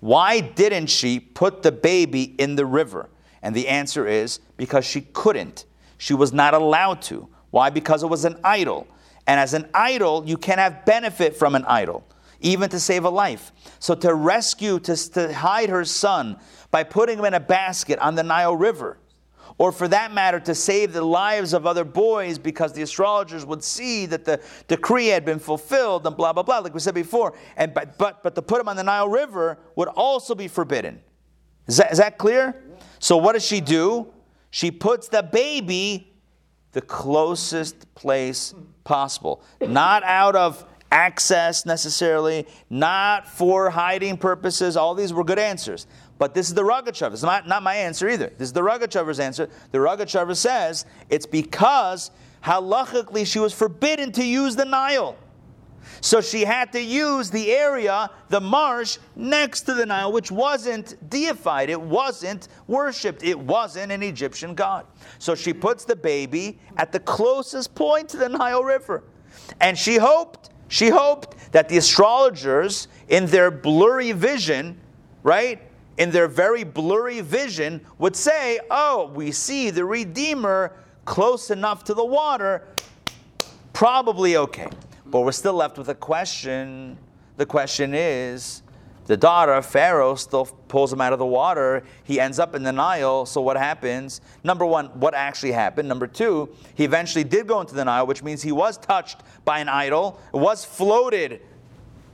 why didn't she put the baby in the river? And the answer is because she couldn't. She was not allowed to. Why? Because it was an idol. And as an idol, you can have benefit from an idol, even to save a life. So to rescue, to, to hide her son by putting him in a basket on the Nile River, or for that matter, to save the lives of other boys because the astrologers would see that the decree had been fulfilled and blah, blah, blah, like we said before. And, but, but, but to put him on the Nile River would also be forbidden. Is that, is that clear? So what does she do? She puts the baby the closest place possible, not out of access necessarily, not for hiding purposes. All these were good answers. But this is the Rogachover. It's not, not my answer either. This is the Rogachover's answer. The Rogachover says it's because halachically she was forbidden to use the Nile. So she had to use the area, the marsh, next to the Nile, which wasn't deified. It wasn't worshipped. It wasn't an Egyptian god. So she puts the baby at the closest point to the Nile River. And she hoped, she hoped that the astrologers, in their blurry vision, right, in their very blurry vision, would say, Oh, we see the Redeemer close enough to the water, probably okay. But we're still left with a question. The question is the daughter of Pharaoh still pulls him out of the water. He ends up in the Nile. So what happens? Number one, what actually happened? Number two, he eventually did go into the Nile, which means he was touched by an idol, was floated,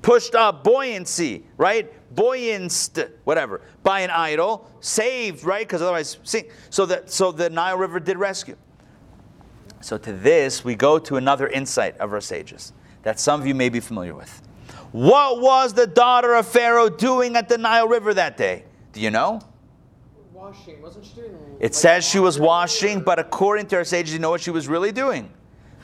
pushed up, buoyancy, right? Buoyanced, whatever, by an idol, saved, right? Because otherwise, see. So that so the Nile River did rescue. So to this, we go to another insight of our sages that some of you may be familiar with. What was the daughter of Pharaoh doing at the Nile River that day? Do you know? Washing. Wasn't she doing It says she was washing, but according to our sages, you know what she was really doing?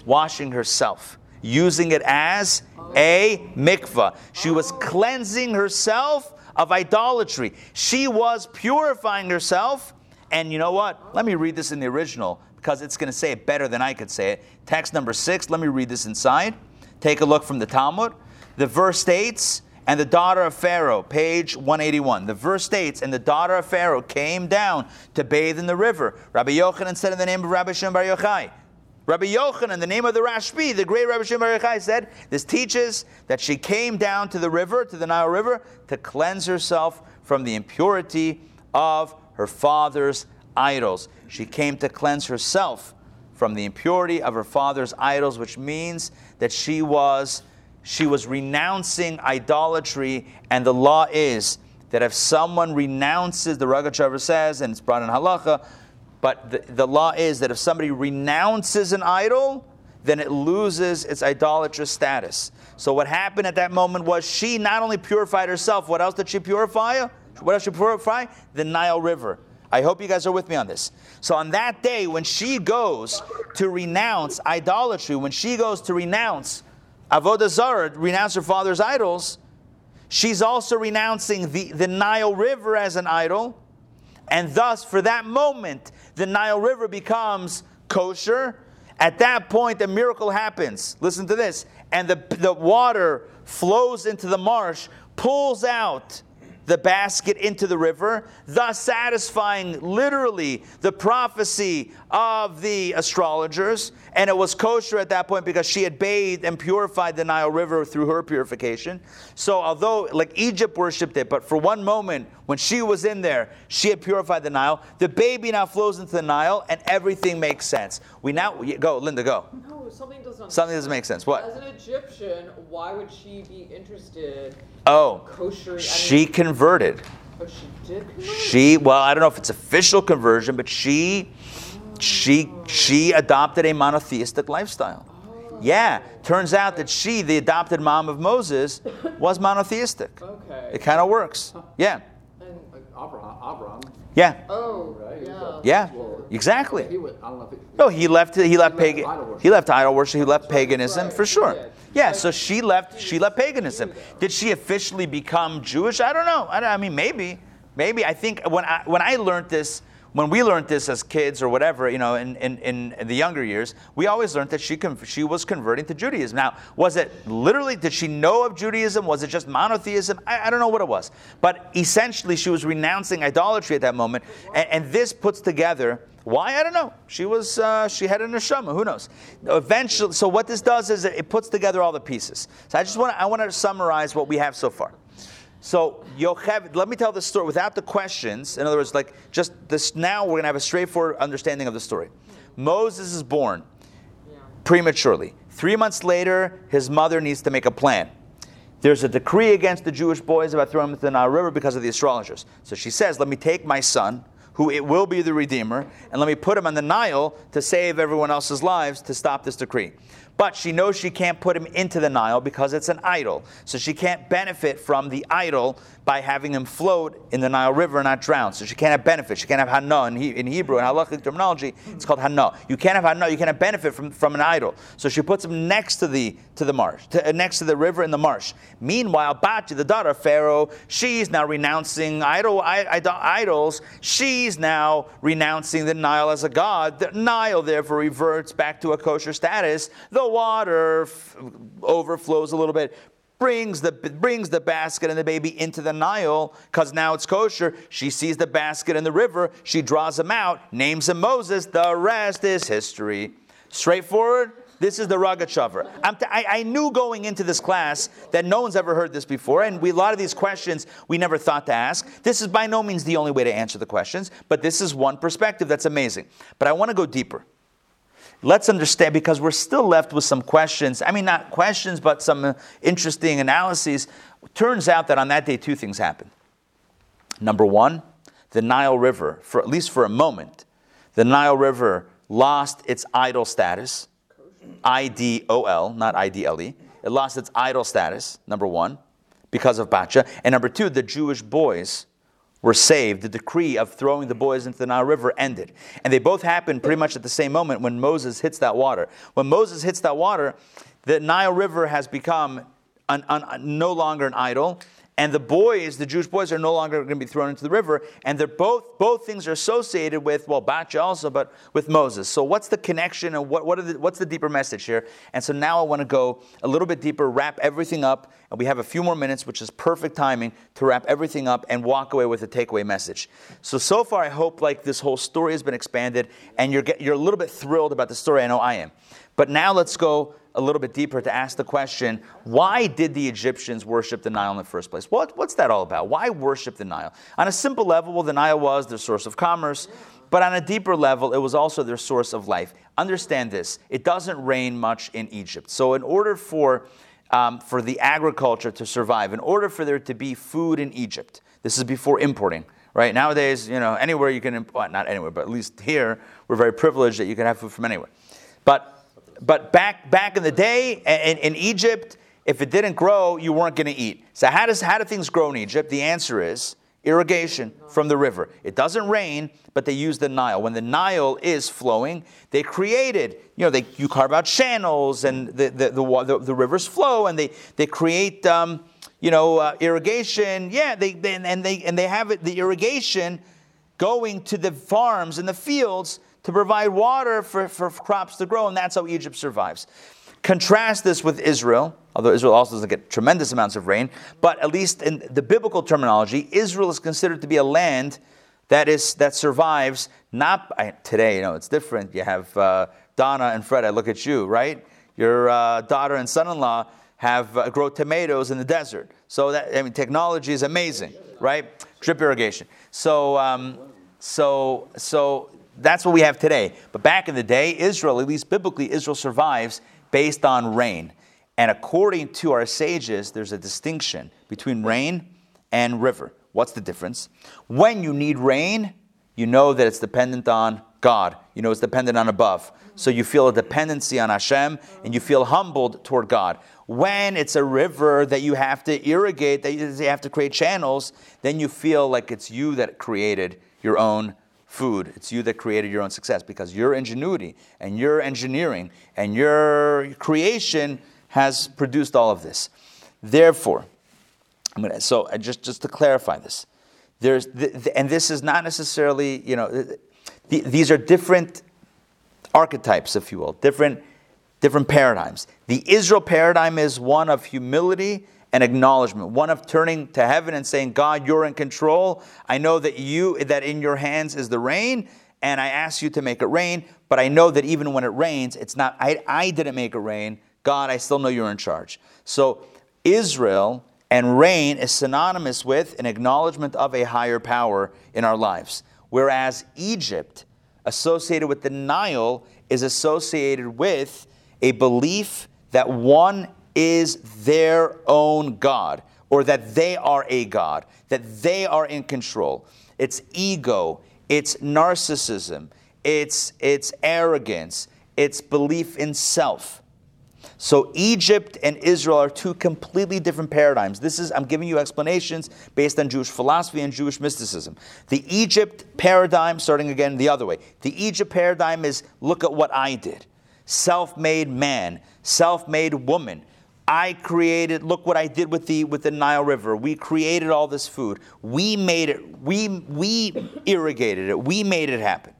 Washing herself, using it as a mikvah. She was cleansing herself of idolatry. She was purifying herself. And you know what? Let me read this in the original because it's going to say it better than I could say it. Text number six, let me read this inside. Take a look from the Talmud. The verse states, and the daughter of Pharaoh, page 181. The verse states, and the daughter of Pharaoh came down to bathe in the river. Rabbi Yochanan said in the name of Rabbi Shimon Bar Yochai. Rabbi Yochanan, the name of the Rashbi, the great Rabbi Shimon Bar Yochai, said, this teaches that she came down to the river, to the Nile River, to cleanse herself from the impurity of her father's idols. She came to cleanse herself from the impurity of her father's idols, which means that she was she was renouncing idolatry, and the law is that if someone renounces, the Rogachover says, and it's brought in halacha, but the, the law is that if somebody renounces an idol, then it loses its idolatrous status. So what happened at that moment was she not only purified herself, what else did she purify? What else she purify? The Nile River. I hope you guys are with me on this. So on that day, when she goes to renounce idolatry, when she goes to renounce avodah zarah, renounce her father's idols, she's also renouncing the, the Nile River as an idol, and thus, for that moment, the Nile River becomes kosher. At that point, a miracle happens. Listen to this. And the, the water flows into the marsh, pulls out the basket into the river, thus satisfying literally the prophecy of the astrologers. And it was kosher at that point because she had bathed and purified the Nile River through her purification. So, although like Egypt worshipped it, but for one moment when she was in there, she had purified the Nile. The baby now flows into the Nile, and everything makes sense. We now go, Linda, go. Mm-hmm. No, something doesn't. Something doesn't make sense. What? As an Egyptian, why would she be interested? Oh, Kosher. she converted. Oh, she did. convert? She, well, I don't know if it's official conversion, but she, she, she adopted a monotheistic lifestyle. Oh. Yeah, turns out that she, the adopted mom of Moses, was monotheistic. Okay. It kind of works. Yeah, And, Like Abraham, Abraham, yeah, oh, right? Yeah. yeah, exactly. He would, I don't know if he, No, he left. He left left pagan. idol. He left idol worship. He left paganism right, for sure. he did. Yeah. So she left. She left paganism. Did she officially become Jewish? I don't know. I, don't- I mean, maybe. Maybe. I think when I when I learned this, when we learned this as kids or whatever, you know, in, in, in the younger years, we always learned that she she was converting to Judaism. Now, was it literally? Did she know of Judaism? Was it just monotheism? I, I don't know what it was. But essentially, she was renouncing idolatry at that moment, and, and this puts together. Why? I don't know. She was uh, she had an neshama. Who knows? Eventually, so what this does is it puts together all the pieces. So I just want to, I want to summarize what we have so far. So Yocheved, let me tell the story without the questions. In other words, like just this. Now we're gonna have a straightforward understanding of the story. Moses is born prematurely. Three months later, his mother needs to make a plan. There's a decree against the Jewish boys about throwing them into the Nile River because of the astrologers. So she says, Let me take my son, who it will be the Redeemer, and let me put him on the Nile to save everyone else's lives to stop this decree. But she knows she can't put him into the Nile because it's an idol. So she can't benefit from the idol by having them float in the Nile River and not drown. So she can't have benefit. She can't have hana in, he, in Hebrew. In halachic terminology, it's called hana. You can't have hana. You can't have benefit from, from an idol. So she puts him next to the to the marsh, to, uh, next to the river in the marsh. Meanwhile, Bati, the daughter of Pharaoh, she's now renouncing idol, idols. She's now renouncing the Nile as a god. The Nile therefore reverts back to a kosher status. The water f- overflows a little bit brings the, brings the basket and the baby into the Nile because now it's kosher. She sees the basket in the river. She draws him out, names him Moses. The rest is history. Straightforward. This is the Rogachover. T- I, I knew going into this class that no one's ever heard this before, and we, a lot of these questions we never thought to ask. This is by no means the only way to answer the questions, but this is one perspective that's amazing. But I want to go deeper let's understand because we're still left with some questions. I mean, not questions, but some uh, interesting analyses. Turns out that on that day, two things happened. Number one, the Nile River, for at least for a moment, the Nile River lost its idol status. I D O L, not I D L E. It lost its idol status, number one, because of Bacha. And number two, the Jewish boys were saved, the decree of throwing the boys into the Nile River ended. And they both happened pretty much at the same moment when Moses hits that water. When Moses hits that water, the Nile River has become an, an, no longer an idol. And the boys, the Jewish boys, are no longer going to be thrown into the river. And they're both, both things are associated with, well, Bacha also, but with Moses. So what's the connection and what, what the, what's the deeper message here? And so now I want to go a little bit deeper, wrap everything up. And we have a few more minutes, which is perfect timing to wrap everything up and walk away with a takeaway message. So, so far, I hope like this whole story has been expanded and you're, get, you're a little bit thrilled about the story. I know I am. But now let's go a little bit deeper to ask the question why did the Egyptians worship the Nile in the first place? What, what's that all about? Why worship the Nile? On a simple level, well, the Nile was their source of commerce, but on a deeper level, it was also their source of life. Understand this it doesn't rain much in Egypt. So, in order for um, for the agriculture to survive, in order for there to be food in Egypt, this is before importing, right? Nowadays, you know, anywhere you can, well, not anywhere, but at least here, we're very privileged that you can have food from anywhere. But but back back in the day in, in Egypt, if it didn't grow, you weren't going to eat. So how does how do things grow in Egypt? The answer is irrigation from the river. It doesn't rain, but they use the Nile. When the Nile is flowing, they created, you know, they, you carve out channels and the, the, the, the, the rivers flow and they, they create, um, you know, uh, irrigation. Yeah, they, they, and, they, and they have it, the irrigation going to the farms and the fields to provide water for, for crops to grow, and that's how Egypt survives. Contrast this with Israel, although Israel also doesn't get tremendous amounts of rain, but at least in the biblical terminology, Israel is considered to be a land that is that survives not I, today. You know, it's different. You have uh, Donna and Fred. I look at you, right? Your uh, daughter and son-in-law have uh, grow tomatoes in the desert. So that I mean, technology is amazing, right? Drip irrigation. So, um, so, so that's what we have today. But back in the day, Israel, at least biblically, Israel survives based on rain. And according to our sages, there's a distinction between rain and river. What's the difference? When you need rain, you know that it's dependent on God. You know it's dependent on above. So you feel a dependency on Hashem and you feel humbled toward God. When it's a river that you have to irrigate, that you have to create channels, then you feel like it's you that created your own food. It's you that created your own success because your ingenuity and your engineering and your creation has produced all of this. Therefore, I'm gonna, so uh, just, just to clarify this, there's, and this is not necessarily, you know, these are different archetypes, if you will, different, different paradigms. The Israel paradigm is one of humility an acknowledgement, one of turning to heaven and saying, God, you're in control. I know that you that in your hands is the rain, and I ask you to make it rain, but I know that even when it rains, it's not I, I didn't make it rain. God, I still know you're in charge. So Israel and rain is synonymous with an acknowledgement of a higher power in our lives. Whereas Egypt, associated with the Nile, is associated with a belief that one is their own God, or that they are a God, that they are in control. It's ego, it's narcissism, it's, it's arrogance, it's belief in self. So Egypt and Israel are two completely different paradigms. This is I'm giving you explanations based on Jewish philosophy and Jewish mysticism. The Egypt paradigm, starting again the other way. The Egypt paradigm is look at what I did. Self-made man, self-made woman. I created, look what I did with the with the Nile River. We created all this food. We made it, we we irrigated it. We made it happen.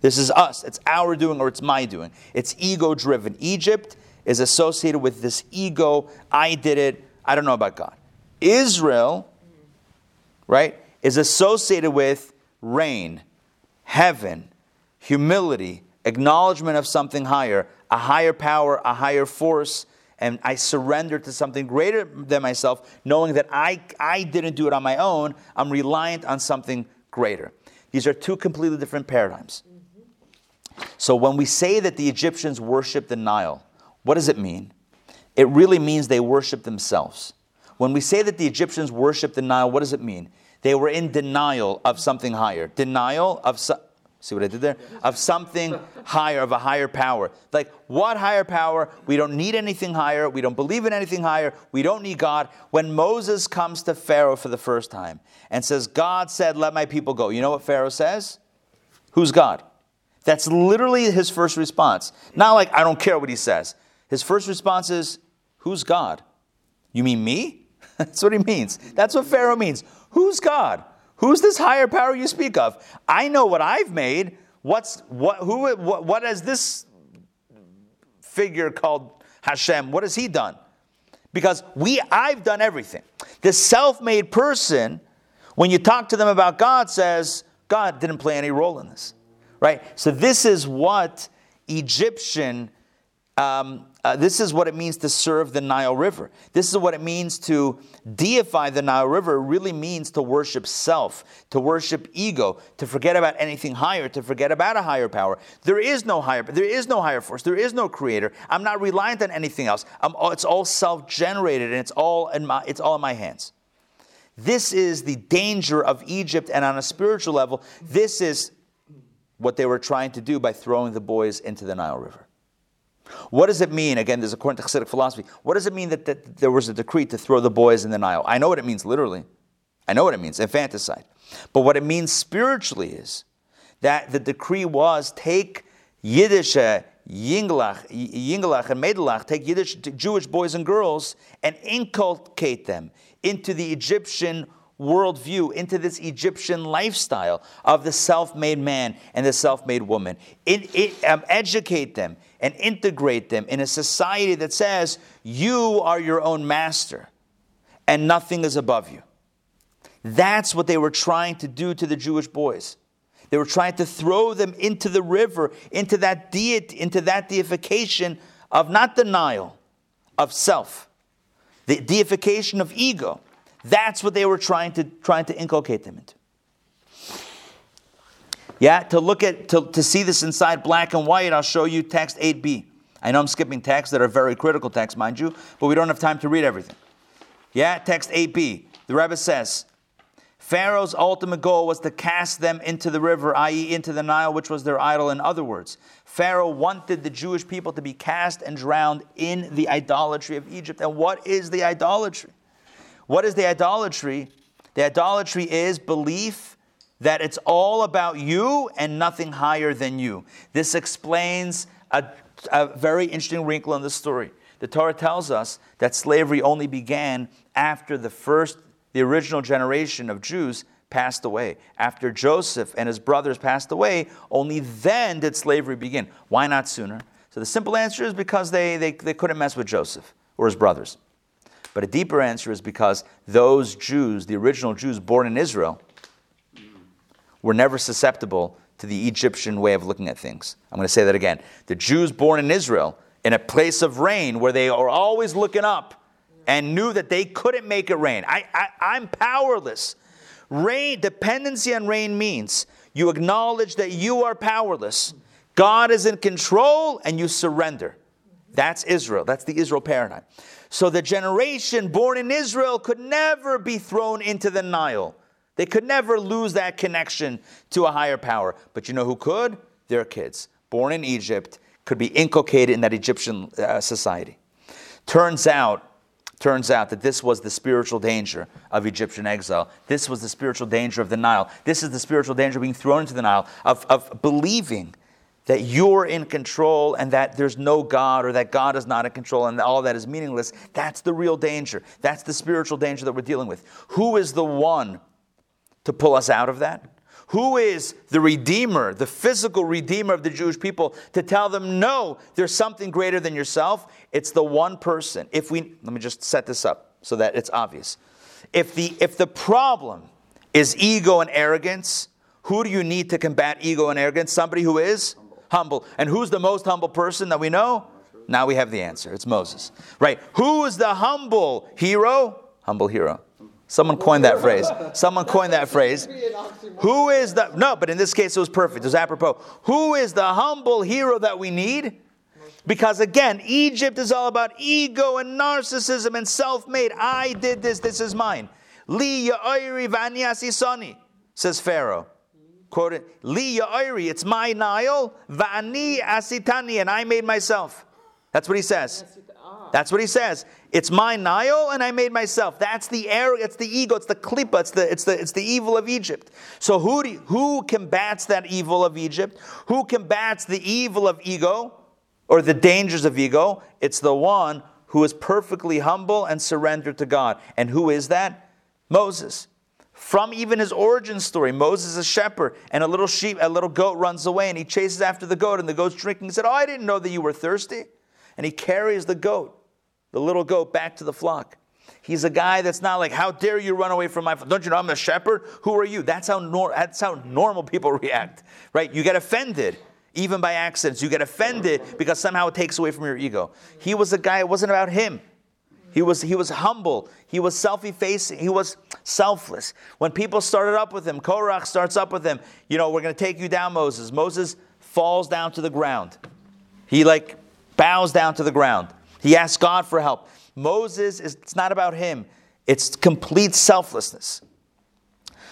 This is us. It's our doing or it's my doing. It's ego driven. Egypt is associated with this ego. I did it. I don't know about God. Israel, right, is associated with rain, heaven, humility, acknowledgement of something higher, a higher power, a higher force, and I surrender to something greater than myself, knowing that I, I didn't do it on my own. I'm reliant on something greater. These are two completely different paradigms. So when we say that the Egyptians worshiped the Nile, what does it mean? It really means they worshiped themselves. When we say that the Egyptians worshiped the Nile, what does it mean? They were in denial of something higher. Denial of see what I did there? Of something higher, of a higher power. Like what higher power? We don't need anything higher. We don't believe in anything higher. We don't need God. When Moses comes to Pharaoh for the first time and says, God said, let my people go. You know what Pharaoh says? Who's God? That's literally his first response. Not like, I don't care what he says. His first response is, Who's God? You mean me? That's what he means. That's what Pharaoh means. Who's God? Who's this higher power you speak of? I know what I've made. What's what who what, what has this figure called Hashem? What has he done? Because we I've done everything. This self-made person, when you talk to them about God, says, God didn't play any role in this. Right? So this is what Egyptian um, uh, this is what it means to serve the Nile River. This is what it means to deify the Nile River. It really means to worship self, to worship ego, to forget about anything higher, to forget about a higher power. There is no higher, there is no higher force. There is no creator. I'm not reliant on anything else. I'm, it's all self-generated, and it's all in my, it's all in my hands. This is the danger of Egypt, and on a spiritual level, this is what they were trying to do by throwing the boys into the Nile River. What does it mean? Again, this is according to Hasidic philosophy. What does it mean that, that there was a decree to throw the boys in the Nile? I know what it means literally. I know what it means, infanticide. But what it means spiritually is that the decree was take Yiddish, uh, Yinglach, Yinglach and Medelach, take Yiddish Jewish boys and girls and inculcate them into the Egyptian worldview, into this Egyptian lifestyle of the self made man and the self made woman. It, it, um, educate them and integrate them in a society that says you are your own master and nothing is above you. That's what they were trying to do to the Jewish boys. They were trying to throw them into the river, into that deity, into that deification of not denial, of self, the deification of ego. That's what they were trying to trying to inculcate them into. Yeah, to look at to, to see this inside black and white, I'll show you text 8b. I know I'm skipping texts that are very critical texts, mind you, but we don't have time to read everything. Yeah, text 8b. The Rebbe says, Pharaoh's ultimate goal was to cast them into the river, i.e., into the Nile, which was their idol. In other words, Pharaoh wanted the Jewish people to be cast and drowned in the idolatry of Egypt. And what is the idolatry? What is the idolatry? The idolatry is belief that it's all about you and nothing higher than you. This explains a, a, very interesting wrinkle in the story. The Torah tells us that slavery only began after the first, the original generation of Jews passed away. After Joseph and his brothers passed away, only then did slavery begin. Why not sooner? So the simple answer is because they, they, they couldn't mess with Joseph or his brothers. But a deeper answer is because those Jews, the original Jews born in Israel, were never susceptible to the Egyptian way of looking at things. I'm going to say that again. The Jews born in Israel, in a place of rain where they are always looking up and knew that they couldn't make it rain. I, I, I'm powerless. Rain, dependency on rain means you acknowledge that you are powerless. God is in control and you surrender. That's Israel. That's the Israel paradigm. So the generation born in Israel could never be thrown into the Nile. They could never lose that connection to a higher power. But you know who could? Their kids, born in Egypt, could be inculcated in that Egyptian uh, society. Turns out, turns out that this was the spiritual danger of Egyptian exile. This was the spiritual danger of the Nile. This is the spiritual danger of being thrown into the Nile, of, of believing that you're in control and that there's no God or that God is not in control and all that is meaningless. That's the real danger. That's the spiritual danger that we're dealing with. Who is the one to pull us out of that? Who is the Redeemer, the physical Redeemer of the Jewish people, to tell them, no, there's something greater than yourself? It's the one person. If we, let me just set this up so that it's obvious. If the, if the problem is ego and arrogance, who do you need to combat ego and arrogance? Somebody who is humble. And who's the most humble person that we know? Now we have the answer. It's Moses. Right. Who is the humble hero? Humble hero. Someone coined that phrase. Someone coined that phrase. Who is the, no, but in this case it was perfect. It was apropos. Who is the humble hero that we need? Because again, Egypt is all about ego and narcissism and self made. I did this, this is mine. Li ya'iri vanyasi sani, says Pharaoh. Quoted, Li ya'iri, it's my Nile, vani asitani, and I made myself. That's what he says. Oh. That's what he says. It's my Nile and I made myself. That's the error, it's the ego, it's the klipa, it's the, it's the, it's the evil of Egypt. So who, do, who combats that evil of Egypt? Who combats the evil of ego or the dangers of ego? It's the one who is perfectly humble and surrendered to God. And who is that? Moses. From even his origin story, Moses is a shepherd, and a little sheep, a little goat runs away, and he chases after the goat, and the goat's drinking. He said, Oh, I didn't know that you were thirsty. And he carries the goat the little goat back to the flock. He's a guy that's not like, how dare you run away from my? Don't you know I'm a shepherd? Who are you? That's how, nor- that's how normal people react, right? You get offended, even by accidents. You get offended because somehow it takes away from your ego. He was a guy, it wasn't about him. He was, he was humble. He was self-effacing. He was selfless. When people started up with him, Korach starts up with him, you know, we're going to take you down, Moses. Moses falls down to the ground. He like bows down to the ground. He asks God for help. Moses, is, it's not about him, it's complete selflessness.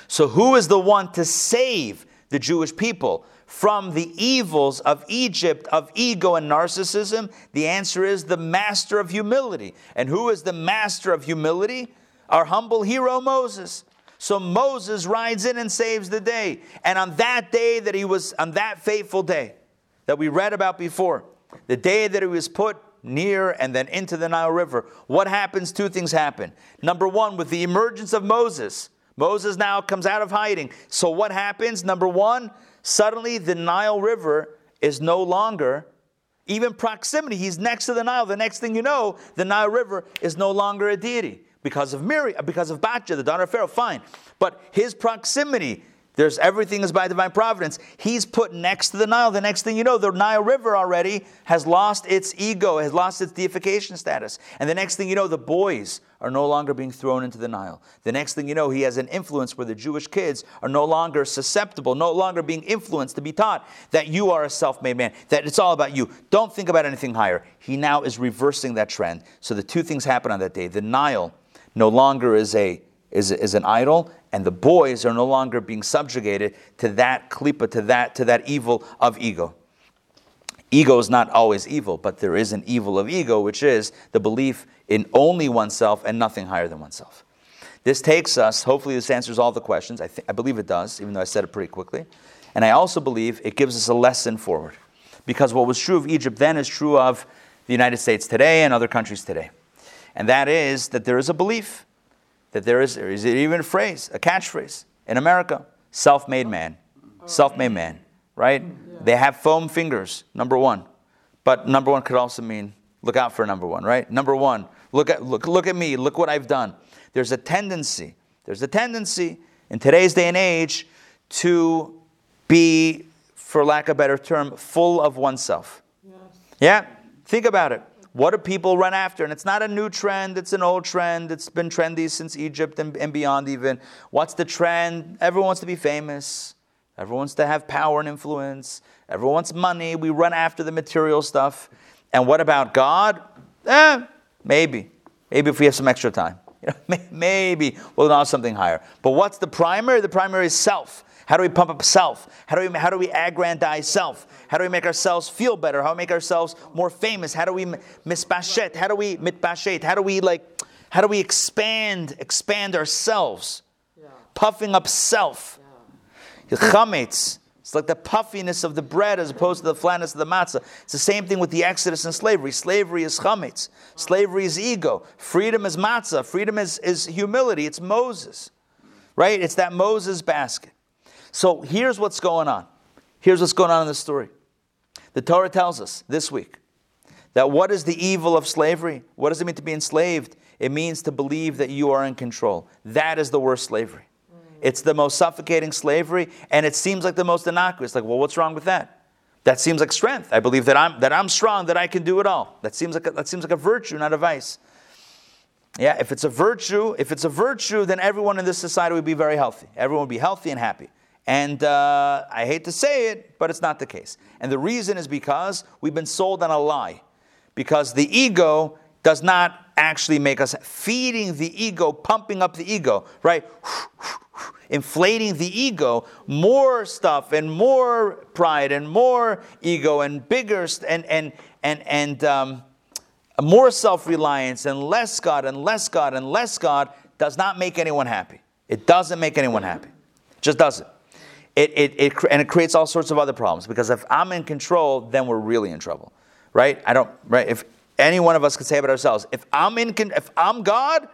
So, who is the one to save the Jewish people from the evils of Egypt, of ego and narcissism? The answer is the master of humility. And who is the master of humility? Our humble hero, Moses. So Moses rides in and saves the day. And on that day that he was, on that fateful day that we read about before, the day that he was put near and then into the Nile River. What happens? Two things happen. Number one, with the emergence of Moses, Moses now comes out of hiding. So what happens? Number one, suddenly the Nile River is no longer even proximity. He's next to the Nile. The next thing you know, the Nile River is no longer a deity because of Miriam, because of Batja, the daughter of Pharaoh. Fine, but his proximity there's everything is by divine providence. He's put next to the Nile. The next thing you know, the Nile River already has lost its ego, has lost its deification status. And the next thing you know, the boys are no longer being thrown into the Nile. The next thing you know, he has an influence where the Jewish kids are no longer susceptible, no longer being influenced to be taught that you are a self made man, that it's all about you. Don't think about anything higher. He now is reversing that trend. So the two things happen on that day. The Nile no longer is a is, is an idol, and the boys are no longer being subjugated to that klipa, to that, to that evil of ego. Ego is not always evil, but there is an evil of ego, which is the belief in only oneself and nothing higher than oneself. This takes us, hopefully, this answers all the questions. I, th- I believe it does, even though I said it pretty quickly. And I also believe it gives us a lesson forward. Because what was true of Egypt then is true of the United States today and other countries today. And that is that there is a belief that there is, is it even a phrase, a catchphrase in America self made man. Self made man, right? Yeah. They have foam fingers, number one. But number one could also mean look out for number one, right? Number one, look at, look, look at me, look what I've done. There's a tendency, there's a tendency in today's day and age to be, for lack of a better term, full of oneself. Yes. Yeah? Think about it. What do people run after? And it's not a new trend, it's an old trend. It's been trendy since Egypt and, and beyond, even. What's the trend? Everyone wants to be famous, everyone wants to have power and influence, everyone wants money. We run after the material stuff. And what about God? Eh, maybe. Maybe if we have some extra time. You know, maybe we'll know something higher. But what's the primary? The primary is self. How do we pump up self? How do we, how do we aggrandize self? How do we make ourselves feel better? How do we make ourselves more famous? How do we misbashet? How do we mitbashet? How do we like, how do we expand, expand ourselves? Puffing up self. Chametz. It's like the puffiness of the bread as opposed to the flatness of the matzah. It's the same thing with the exodus and slavery. Slavery is chametz. Slavery is ego. Freedom is matzah. Freedom is, is humility. It's Moses. Right? It's that Moses basket. So here's what's going on. Here's what's going on in the story. The Torah tells us this week that what is the evil of slavery? What does it mean to be enslaved? It means to believe that you are in control. That is the worst slavery. Mm. It's the most suffocating slavery, and it seems like the most innocuous. Like, well, what's wrong with that? That seems like strength. I believe that I'm that I'm strong, that I can do it all. That seems like a, that seems like a virtue, not a vice. Yeah, if it's a virtue, if it's a virtue, then everyone in this society would be very healthy. Everyone would be healthy and happy. And uh, I hate to say it, but it's not the case. And the reason is because we've been sold on a lie. Because the ego does not actually make us feeding the ego, pumping up the ego, right? Inflating the ego, more stuff and more pride and more ego and bigger st- and and and and um, more self-reliance and less God and less God and less God does not make anyone happy. It doesn't make anyone happy. It just doesn't. It, it, it, and it creates all sorts of other problems because if I'm in control, then we're really in trouble, right? I don't, right? If any one of us could say about ourselves, if I'm in, if I'm God,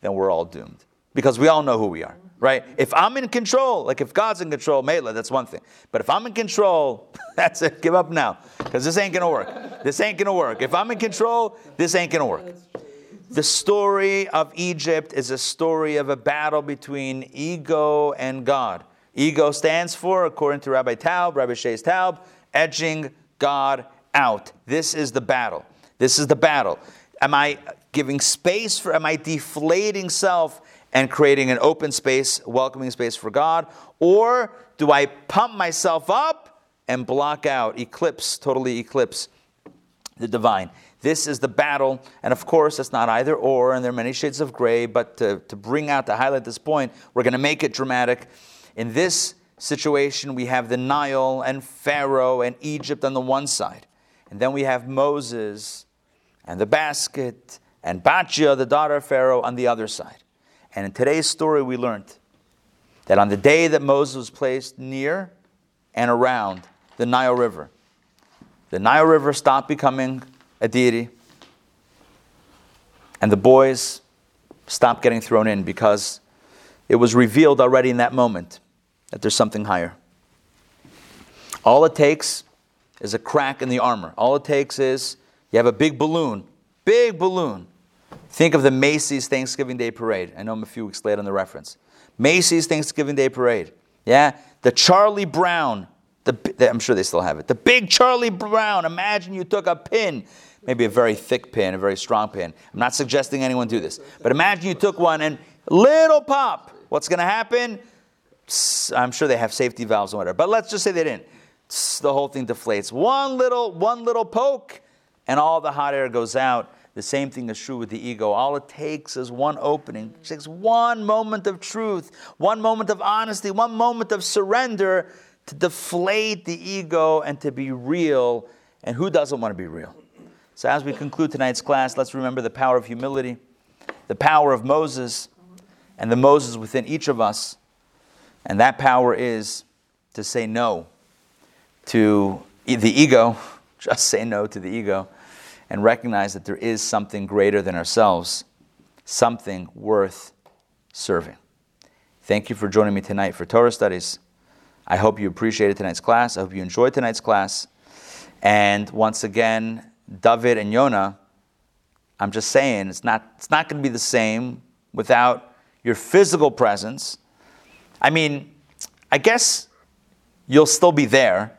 then we're all doomed because we all know who we are, right? If I'm in control, like if God's in control, Mela, that's one thing. But if I'm in control, that's it. Give up now because this ain't gonna work. This ain't gonna work. If I'm in control, this ain't gonna work. The story of Egypt is a story of a battle between ego and God. Ego stands for, according to Rabbi Taub, Rabbi Shais Taub, edging God out. This is the battle. This is the battle. Am I giving space for, am I deflating self and creating an open space, welcoming space for God? Or do I pump myself up and block out, eclipse, totally eclipse the divine? This is the battle, and of course, it's not either or, and there are many shades of gray, but to, to bring out, to highlight this point, we're going to make it dramatic. In this situation, we have the Nile and Pharaoh and Egypt on the one side, and then we have Moses and the basket, and Batya, the daughter of Pharaoh, on the other side. And in today's story, we learned that on the day that Moses was placed near and around the Nile River, the Nile River stopped becoming a deity, and the boys stopped getting thrown in because it was revealed already in that moment that there's something higher. All it takes is a crack in the armor. All it takes is you have a big balloon, big balloon. Think of the Macy's Thanksgiving Day Parade. I know I'm a few weeks late on the reference. Macy's Thanksgiving Day Parade. Yeah? The Charlie Brown. The, the, I'm sure they still have it. The big Charlie Brown. Imagine you took a pin, maybe a very thick pin, a very strong pin. I'm not suggesting anyone do this. But imagine you took one and little pop. What's going to happen? I'm sure they have safety valves and whatever. But let's just say they didn't. The whole thing deflates. One little, one little poke and all the hot air goes out. The same thing is true with the ego. All it takes is one opening. It takes one moment of truth, one moment of honesty, one moment of surrender to deflate the ego and to be real. And who doesn't want to be real? So, as we conclude tonight's class, let's remember the power of humility, the power of Moses, and the Moses within each of us. And that power is to say no to the ego just say no to the ego and recognize that there is something greater than ourselves, something worth serving. Thank you for joining me tonight for Torah studies. I hope you appreciated tonight's class. I hope you enjoyed tonight's class. And once again, David and Yona, I'm just saying it's not, it's not going to be the same without your physical presence. I mean, I guess you'll still be there,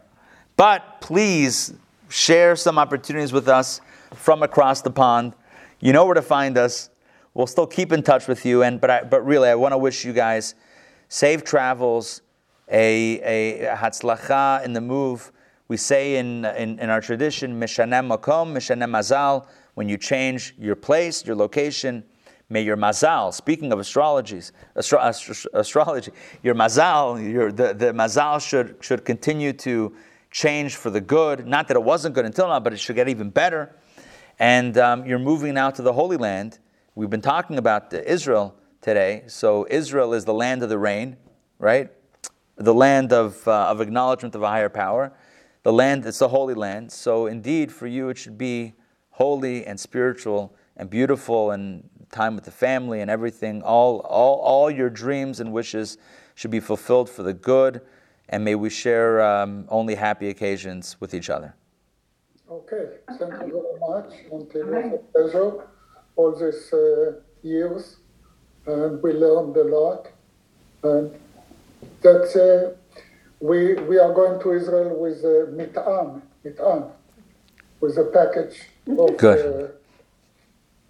but please share some opportunities with us from across the pond. You know where to find us. We'll still keep in touch with you. And but I, but really, I want to wish you guys safe travels, a a hatzlacha in the move. We say in, in, in our tradition, mishanem makom, mishanem mazal, when you change your place, your location, May your mazal, speaking of astrologies, astro- astro- astrology, your mazal, your, the, the mazal should, should continue to change for the good. Not that it wasn't good until now, but it should get even better. And um, you're moving now to the Holy Land. We've been talking about Israel today. So Israel is the land of the rain, right? The land of, uh, of acknowledgement of a higher power. The land, it's the Holy Land. So indeed, for you, it should be holy and spiritual and beautiful and time with the family and everything. All, all, all your dreams and wishes should be fulfilled for the good. And may we share um, only happy occasions with each other. Okay, thank you very much. And it was a pleasure all these uh, years. And we learned a lot. And that's, uh, we, we are going to Israel with a mit'an, mit'an, with a package of Good. Uh,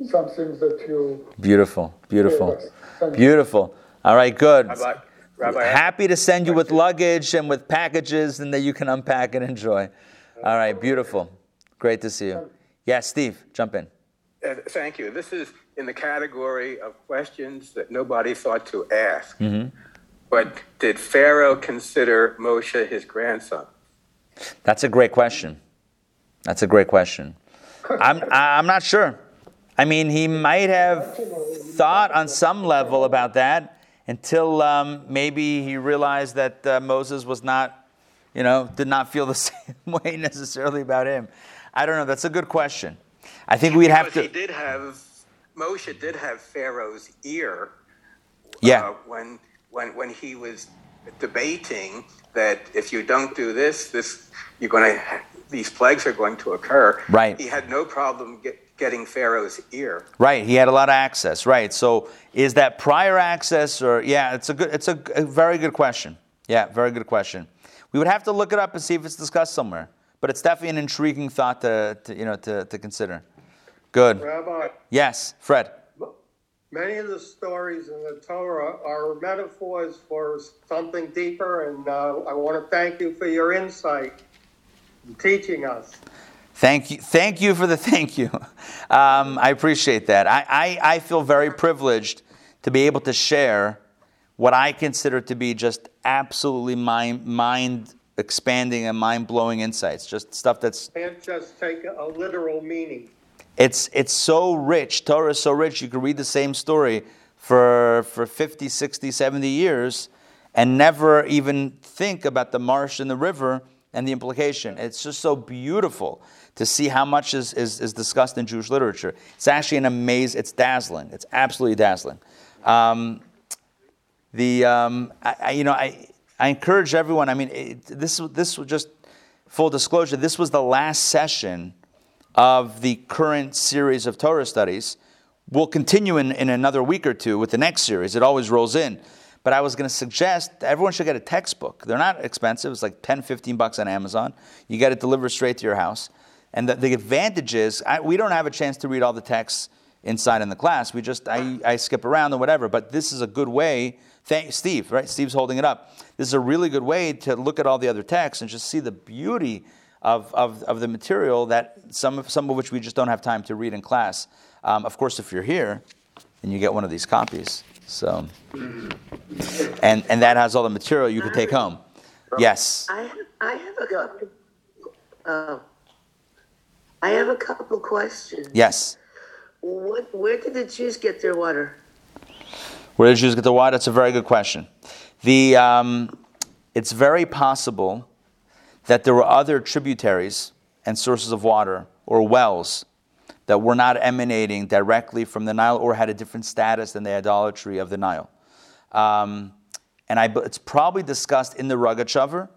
something that you Beautiful, beautiful, Yes, thank you. beautiful. All right, good. Rabbi, Rabbi, Happy to send you with luggage and with packages and that you can unpack and enjoy. All right, beautiful. Great to see you. Yeah, Steve, jump in. uh, thank you. This is in the category of questions that nobody thought to ask. But did Pharaoh consider Moshe his grandson? That's a great question. That's a great question. I'm, I'm not sure. I mean, he might have thought on some level about that until um, maybe he realized that uh, Moses was not, you know, did not feel the same way necessarily about him. I don't know. That's a good question. I think we'd have Because to. he did have Moshe did have Pharaoh's ear. Yeah. Uh, when when when he was debating that if you don't do this, this you're going to these plagues are going to occur. Right. He had no problem get, getting Pharaoh's ear. Right, he had a lot of access. Right, so is that prior access, or yeah, it's a good, it's a, a very good question. Yeah, very good question. We would have to look it up and see if it's discussed somewhere, but it's definitely an intriguing thought to, to you know to, to consider. Good. Rabbi, Yes, Fred. many of the stories in the Torah are metaphors for something deeper, and uh, I want to thank you for your insight in teaching us. Thank you. Thank you for the thank you. Um, I appreciate that. I, I, I feel very privileged to be able to share what I consider to be just absolutely mind, mind expanding and mind blowing insights. Just stuff that's Can't just take a literal meaning. it's it's so rich. Torah is so rich. You could read the same story for for 50, 60, 70 years and never even think about the marsh and the river and the implication. It's just so beautiful to see how much is, is, is discussed in Jewish literature. It's actually an amazing, it's dazzling. It's absolutely dazzling. Um, the, um, I, I, you know, I, I encourage everyone, I mean, it, this, this was just full disclosure, this was the last session of the current series of Torah studies. We'll continue in, in another week or two with the next series. It always rolls in. But I was going to suggest everyone should get a textbook. They're not expensive. It's like 10, 15 bucks on Amazon. You get it delivered straight to your house. And the, the advantage is I, we don't have a chance to read all the texts inside in the class. We just, I, I skip around and whatever. But this is a good way. Thank Steve, right? Steve's holding it up. This is a really good way to look at all the other texts and just see the beauty of, of, of the material that some of, some of which we just don't have time to read in class. Um, of course, if you're here, then you get one of these copies. So, and and that has all the material you can take home. Yes. I I have a. Uh, I have a couple questions. Yes. What? Where did the Jews get their water? Where did the Jews get the water? That's a very good question. The, um, it's very possible that there were other tributaries and sources of water or wells that were not emanating directly from the Nile or had a different status than the idolatry of the Nile. Um, and I, it's probably discussed in the Rogachover,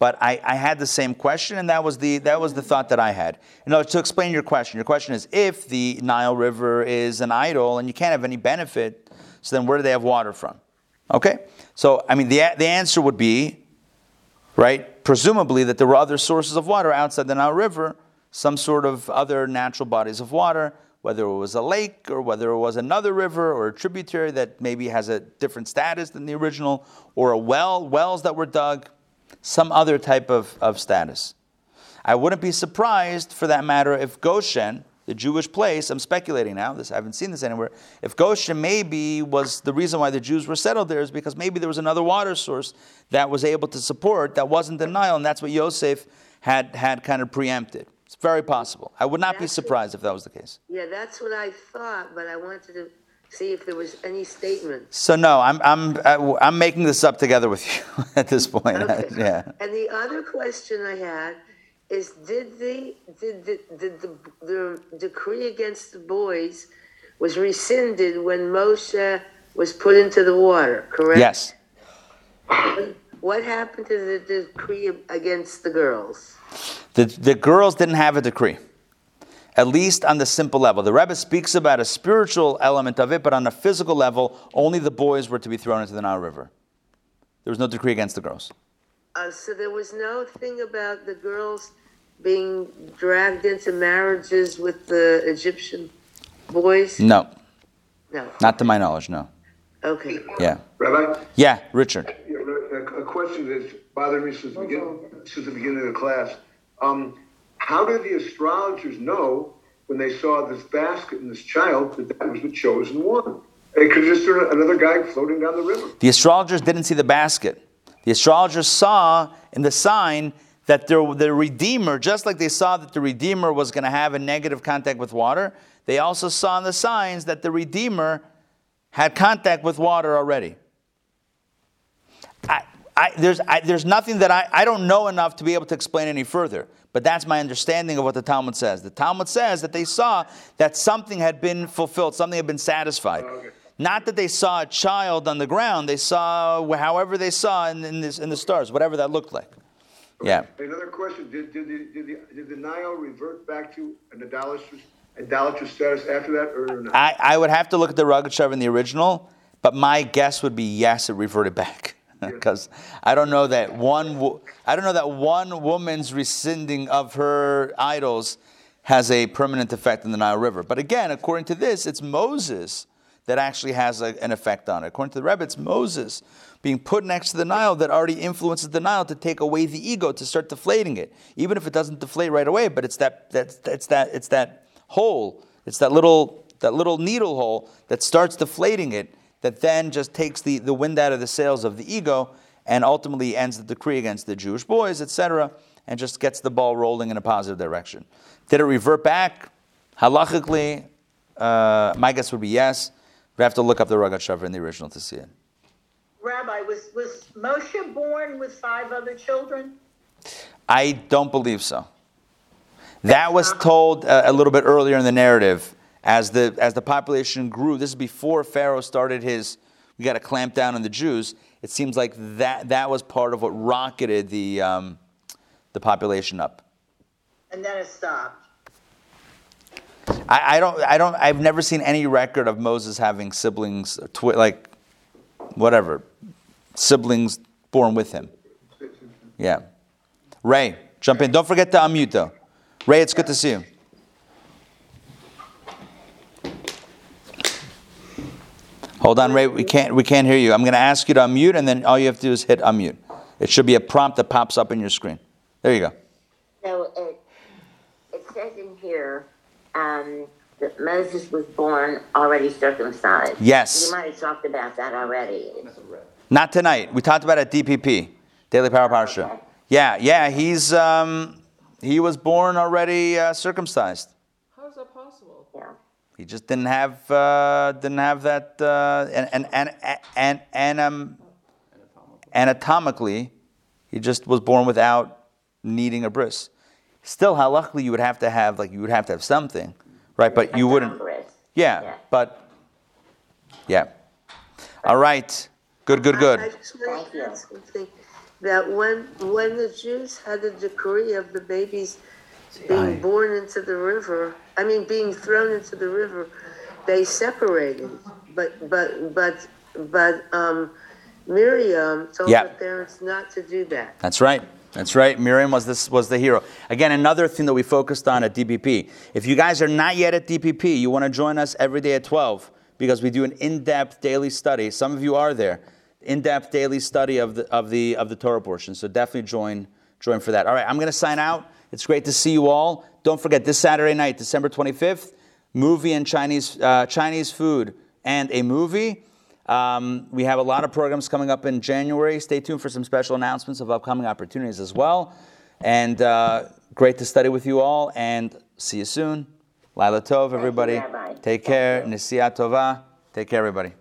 but I, I had the same question, and that was the that was the thought that I had. You know, to explain your question, your question is if the Nile River is an idol and you can't have any benefit, so then where do they have water from? Okay, so I mean the the answer would be, right? Presumably that there were other sources of water outside the Nile River, some sort of other natural bodies of water, whether it was a lake or whether it was another river or a tributary that maybe has a different status than the original, or a well, wells that were dug, some other type of, of status. I wouldn't be surprised, for that matter, if Goshen, the Jewish place, I'm speculating now, this I haven't seen this anywhere. If Goshen maybe was the reason why the Jews were settled there is because maybe there was another water source that was able to support that wasn't the Nile, and that's what Yosef had had kind of preempted. It's very possible. I would not be That's it. surprised if that was the case. Yeah, that's what I thought, but I wanted to see if there was any statement. So no, I'm I'm uh, I- I'm making this up together with you at this point. Okay. yeah. And the other question I had is, did the did the, did the, the decree against the boys was rescinded when Moshe was put into the water? Correct. Yes. What happened to the decree against the girls? The, the girls didn't have a decree, at least on the simple level. The Rebbe speaks about a spiritual element of it, but on a physical level, only the boys were to be thrown into the Nile River. There was no decree against the girls. Uh, so there was no thing about the girls being dragged into marriages with the Egyptian boys. No, No. not to my knowledge, no. Okay. Yeah. Rabbi, Yeah, Richard. a, a question that's bothered me since the, begin, since the beginning of the class. Um, how did the astrologers know when they saw this basket and this child that that was the chosen one? They could just seen another guy floating down the river. The astrologers didn't see the basket. The astrologers saw in the sign that the, the Redeemer, just like they saw that the Redeemer was going to have a negative contact with water, they also saw in the signs that the Redeemer had contact with water already. I, I, there's, I, there's nothing that I, I don't know enough to be able to explain any further, but that's my understanding of what the Talmud says. The Talmud says that they saw that something had been fulfilled, something had been satisfied. Not that they saw a child on the ground, they saw however they saw in, in, this, in the stars, whatever that looked like. Yeah. Another question: Did, did, the, did, the, did the Nile revert back to an idolatrous, idolatrous status after that, or not? I, I would have to look at the Rogachover in the original, but my guess would be yes, it reverted back. Because I don't know that one, I don't know that one woman's rescinding of her idols has a permanent effect in the Nile River. But again, according to this, it's Moses that actually has a- an effect on it. According to the Rebbe, it's Moses being put next to the Nile that already influences the Nile to take away the ego, to start deflating it. Even if it doesn't deflate right away, but it's that, that's, it's that, it's that hole, it's that little, that little needle hole that starts deflating it that then just takes the, the wind out of the sails of the ego and ultimately ends the decree against the Jewish boys, etc., and just gets the ball rolling in a positive direction. Did it revert back? Halachically, uh, my guess would be yes. We have to look up the Rogachover in the original to see it. Rabbi, was, was Moshe born with five other children? I don't believe so. That was told uh, a little bit earlier in the narrative as the as the population grew. This is before Pharaoh started his. We got to clamp down on the Jews. It seems like that that was part of what rocketed the um, the population up. And then it stopped. I, I don't I don't I've never seen any record of Moses having siblings, twi- like whatever siblings born with him. Yeah, Ray, jump in. Don't forget to unmute though. Ray, it's good to see you. Hold on, Ray. We can't we can't hear you. I'm going to ask you to unmute, and then all you have to do is hit unmute. It should be a prompt that pops up in your screen. There you go. So it, it says in here um, that Moses was born already circumcised. Yes. You might have talked about that already. Not tonight. We talked about it at DPP, Daily Power Parsha. Yeah, yeah. He's um, he was born already uh, circumcised. How is that possible? Yeah. He just didn't have uh, didn't have that uh, and and and and, and um, anatomically, he just was born without needing a bris. Still, how halachically, you would have to have like you would have to have something, right? But you wouldn't. Yeah, Yeah. but yeah. All right. Good, good, I good. just want to you. something. That when when the Jews had the decree of the babies being born into the river, I mean being thrown into the river, they separated. But but but but um, Miriam told Yeah. her parents not to do that. That's right. That's right. Miriam was this was the hero. Again, another thing that we focused on at DPP. If you guys are not yet at DPP, you want to join us every day at 12 because we do an in-depth daily study. Some of you are there. In-depth daily study of the of the of the Torah portion. So definitely join join for that. All right, I'm going to sign out. It's great to see you all. Don't forget this Saturday night, December 25th, movie and Chinese uh, Chinese food and a movie. Um, we have a lot of programs coming up in January. Stay tuned for some special announcements of upcoming opportunities as well. And uh, great to study with you all. And see you soon. Lila Tov, everybody. Rabbi. Take care. Nisiya Tova. Take care, everybody.